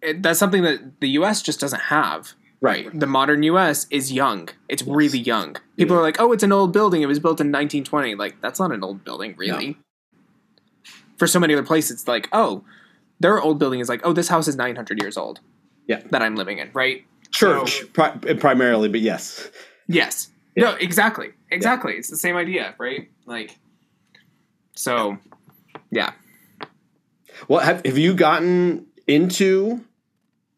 it, that's something that the U.S. just doesn't have. Right The modern U.S. is young. It's really young. People are like, "Oh, it's an old building. It was built in 1920." Like that's not an old building, really. For so many other places, it's like, "Oh, their old building is like, oh, this house is 900 years old." Yeah. that I'm living in, right? church pri- eh, primarily but yes Yes. Yeah. No, exactly. Exactly. It's the same idea, right? Like, so, yeah. Well, have have you gotten into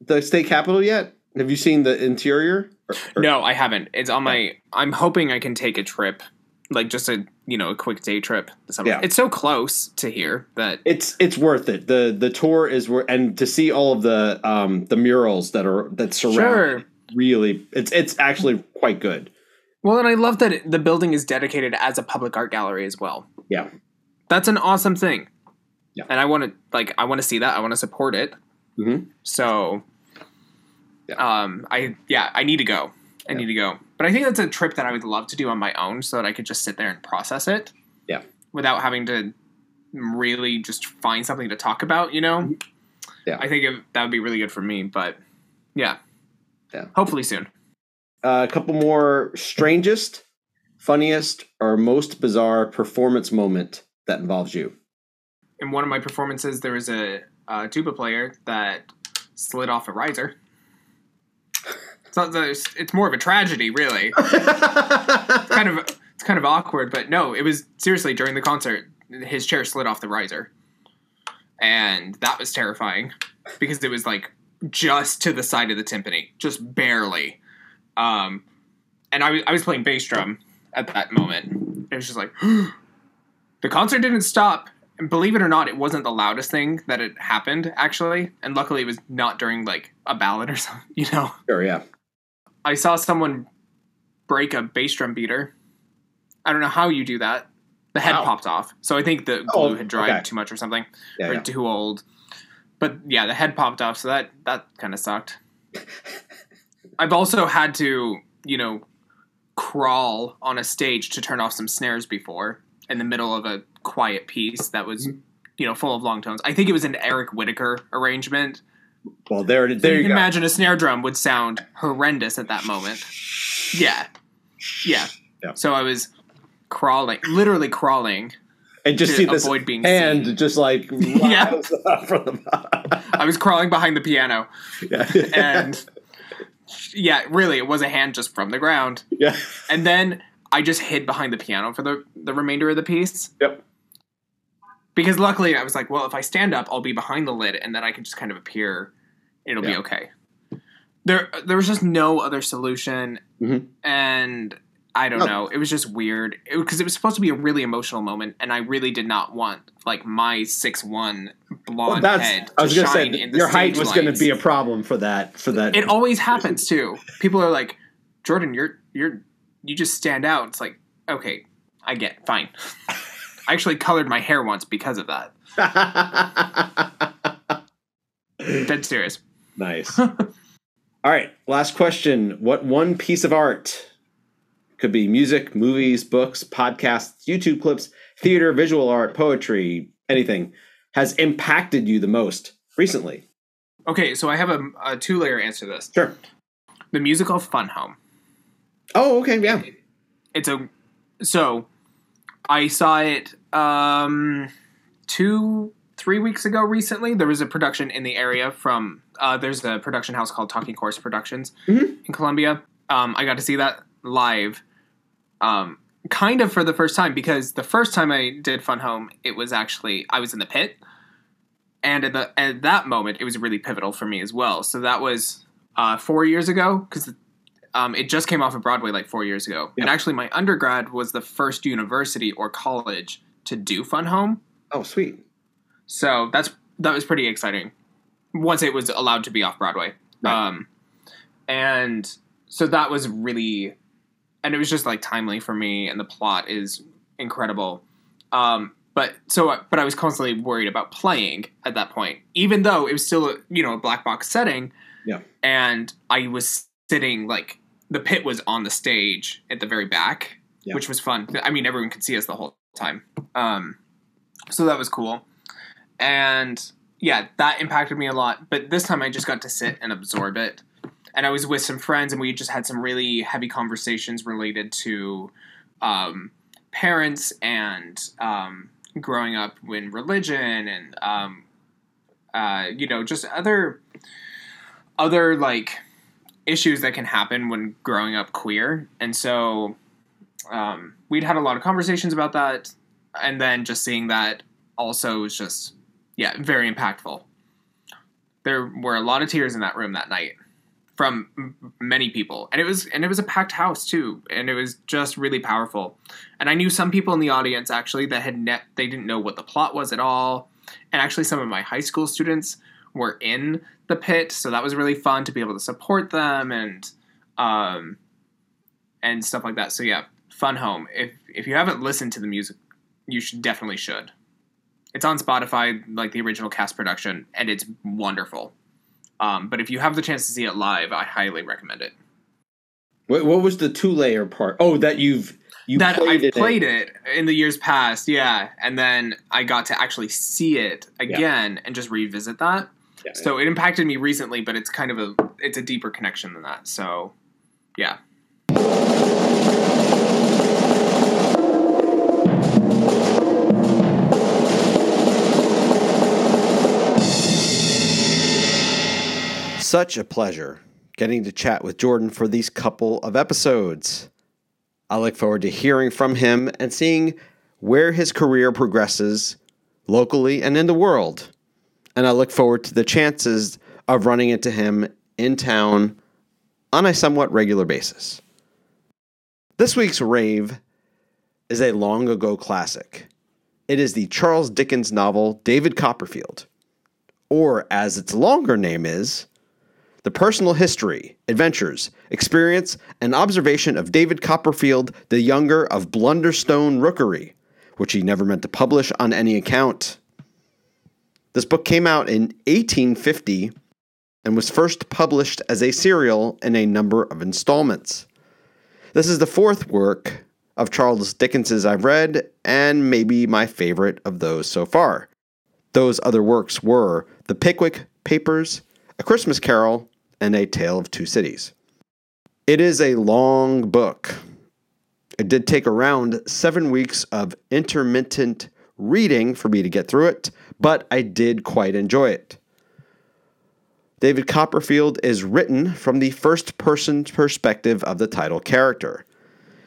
the state capitol yet? Have you seen the interior? Or- or- No, I haven't. It's on my. I'm hoping I can take a trip, like just a you know a quick day trip. This summer. Yeah. It's so close to here that It's it's worth it. the The tour is worth, and to see all of the um the murals that are that surround. sure. it, Really, it's it's actually quite good. Well, and I love that the building is dedicated as a public art gallery as well. Yeah. That's an awesome thing. Yeah. And I want to like I want to see that. I want to support it. Mm-hmm. So um I yeah, I need to go. I Yeah. need to go. But I think that's a trip that I would love to do on my own so that I could just sit there and process it. Yeah. Without having to really just find something to talk about, you know? Yeah. I think it, that would be really good for me, but yeah. Yeah. Hopefully soon. Uh, a couple more strangest, funniest, or most bizarre performance moment that involves you. in one of my performances, there was a, a tuba player that slid off a riser. It's not it's, it's more of a tragedy, really. It's kind of it's kind of awkward, but no, it was seriously during the concert. His chair slid off the riser, and that was terrifying because it was like just to the side of the timpani, just barely. Um, and I I was playing bass drum at that moment, it was just like the concert didn't stop. And believe it or not, it wasn't the loudest thing that had happened actually, and luckily it was not during like a ballad or something. You know, Sure, yeah. I saw someone break a bass drum beater. I don't know how you do that. The head Wow. popped off, so I think the glue Oh, had dried okay. too much or something, Yeah, or yeah. too old. But yeah, the head popped off, so that that kind of sucked. I've also had to, you know, crawl on a stage to turn off some snares before in the middle of a quiet piece that was, Mm-hmm. you know, full of long tones. I think it was an Eric Whitacre arrangement. Well, there, So there you you can go. imagine a snare drum would sound horrendous at that moment. Yeah. Yeah. Yeah. So I was crawling, literally crawling. and just to see this avoid being hand seen. just like Yeah. from the. I was crawling behind the piano. yeah. And yeah, really, it was a hand just from the ground. yeah. And then I just hid behind the piano for the, the remainder of the piece. Yep. Because luckily I was like, well, if I stand up, I'll be behind the lid and then I can just kind of appear. It'll be okay. There there was just no other solution. Mhm. And I don't Oh. know. It was just weird because it, was supposed to be a really emotional moment, and I really did not want like my six one blonde Well, that's. head to I was gonna say shine in your height was going to be a problem for that. For that. It always happens too. People are like, Jordan, you're you're you just stand out. It's like, okay, I get fine. I actually colored my hair once because of that. Dead serious. Nice. All right. Last question. What one piece of art could be music, movies, books, podcasts, YouTube clips, theater, visual art, poetry, anything has impacted you the most recently? Okay, so I have a, a two layer answer to this. Sure. The musical Fun Home. Oh, okay. Yeah. It's a so I saw it um two three weeks ago recently. There was a production in the area from uh there's a production house called Talking Horse Productions Mhm. in Columbia. Um I got to see that live. Um kind of for the first time because the first time I did Fun Home, it was actually I was in the pit. And at the at that moment it was really pivotal for me as well. So that was uh 4 years ago cuz um, it just came off of Broadway like four years ago. And actually, my undergrad was the first university or college to do Fun Home. Oh, sweet. So that's that was pretty exciting. Once it was allowed to be off Broadway, Right. um, and so that was really, and it was just like timely for me, and the plot is incredible. Um, but so, but I was constantly worried about playing at that point, even though it was still a, you know a black box setting. Yeah. and I was sitting like the pit was on the stage at the very back, Yeah. which was fun. I mean, everyone could see us the whole time. Um, so that was cool. And yeah, that impacted me a lot. But this time I just got to sit and absorb it. And I was with some friends, and we just had some really heavy conversations related to um, parents and um, growing up in religion and um, uh, you know just other other like issues that can happen when growing up queer. And so um, we'd had a lot of conversations about that, and then just seeing that also was just yeah very impactful. There were a lot of tears in that room that night from many people, and it was and it was a packed house too, and it was just really powerful. And I knew some people in the audience actually that had net they didn't know what the plot was at all, and actually some of my high school students were in the pit, so that was really fun to be able to support them and um and stuff like that. So yeah, Fun Home. If if you haven't listened to the music, you should definitely should. It's on Spotify, like the original cast production, and it's wonderful. Um, but if you have the chance to see it live, I highly recommend it. What, what was the two layer part? Oh, that you've you that played I've it in- played it in the years past, yeah, and then I got to actually see it again and just revisit that. Yeah, So it impacted me recently, but it's kind of a it's a deeper connection than that. So, yeah. Such a pleasure getting to chat with Jordan for these couple of episodes. I look forward to hearing from him and seeing where his career progresses locally and in the world. And I look forward to the chances of running into him in town on a somewhat regular basis. This week's rave is a long ago classic. It is the Charles Dickens novel David Copperfield, or as its longer name is, the personal history, adventures, experience, and observation of David Copperfield the Younger of Blunderstone Rookery, which he never meant to publish on any account. This book came out in 1850 and was first published as a serial in a number of installments. This is the fourth work of Charles Dickens's I've read, and maybe my favorite of those so far. Those other works were The Pickwick Papers, A Christmas Carol, and A Tale of Two Cities. It is a long book. It did take around seven weeks of intermittent reading for me to get through it, but I did quite enjoy it. David Copperfield is written from the first person perspective of the title character.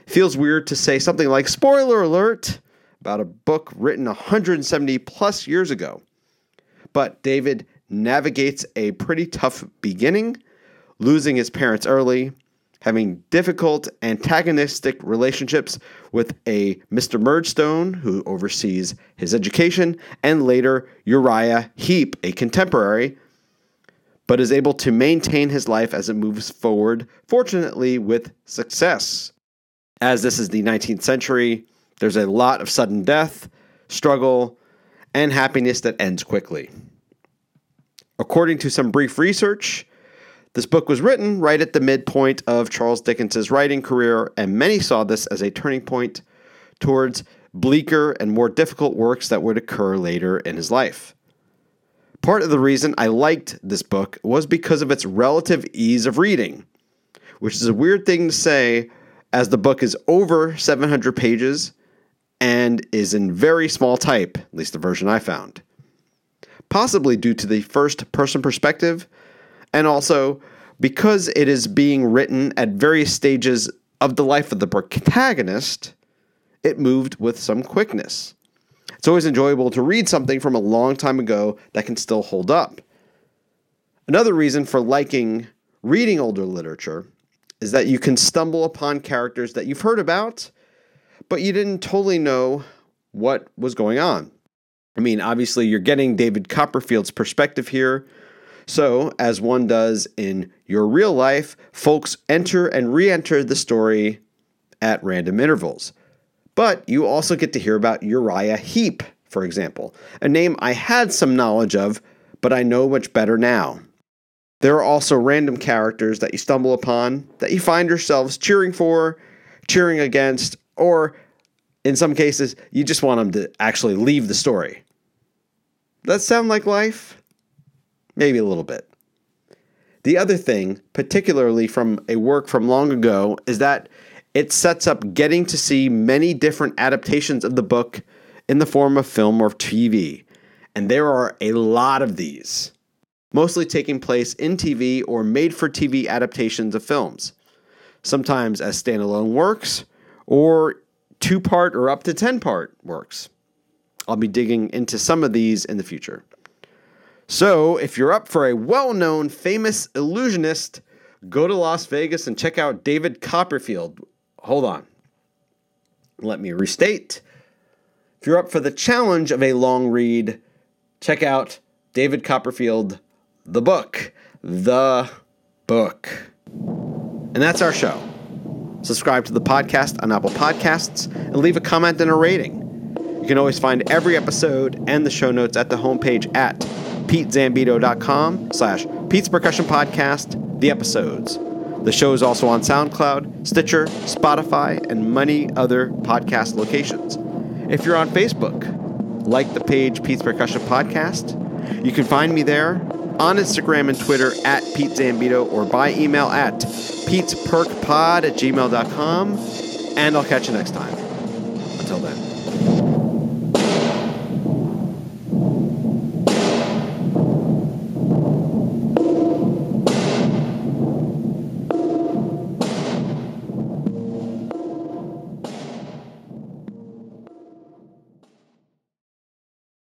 It feels weird to say something like spoiler alert about a book written 170 plus years ago. But David navigates a pretty tough beginning, losing his parents early, having difficult antagonistic relationships with a Mr. Murdstone who oversees his education, and later Uriah Heep, a contemporary, but is able to maintain his life as it moves forward, fortunately with success. As this is the 19th century, there's a lot of sudden death, struggle, and happiness that ends quickly. According to some brief research, this book was written right at the midpoint of Charles Dickens's writing career, and many saw this as a turning point towards bleaker and more difficult works that would occur later in his life. Part of the reason I liked this book was because of its relative ease of reading, which is a weird thing to say as the book is over 700 pages and is in very small type, at least the version I found possibly due to the first person perspective, and also because it is being written at various stages of the life of the protagonist, it moved with some quickness. It's always enjoyable to read something from a long time ago that can still hold up. Another reason for liking reading older literature is that you can stumble upon characters that you've heard about, but you didn't totally know what was going on. I mean, obviously, you're getting David Copperfield's perspective here. So, as one does in your real life, folks enter and re enter the story at random intervals. But you also get to hear about Uriah Heep, for example, a name I had some knowledge of, but I know much better now. There are also random characters that you stumble upon that you find yourselves cheering for, cheering against, or in some cases, you just want them to actually leave the story. That sound like life? Maybe a little bit. The other thing, particularly from a work from long ago, is that it sets up getting to see many different adaptations of the book in the form of film or TV. And there are a lot of these, mostly taking place in TV or made for TV adaptations of films, sometimes as standalone works or two part or up to 10 part works. I'll be digging into some of these in the future. So, if you're up for a well known, famous illusionist, go to Las Vegas and check out David Copperfield. Hold on. Let me restate. If you're up for the challenge of a long read, check out David Copperfield, the book. The book. And that's our show. Subscribe to the podcast on Apple Podcasts and leave a comment and a rating. You can always find every episode and the show notes at the homepage at petezambito.com slash Pete's Percussion Podcast, the episodes. The show is also on SoundCloud, Stitcher, Spotify, and many other podcast locations. If you're on Facebook, like the page Pete's Percussion Podcast. You can find me there on Instagram and Twitter at Pete Zambito or by email at petesperkpod at gmail.com. And I'll catch you next time. Until then.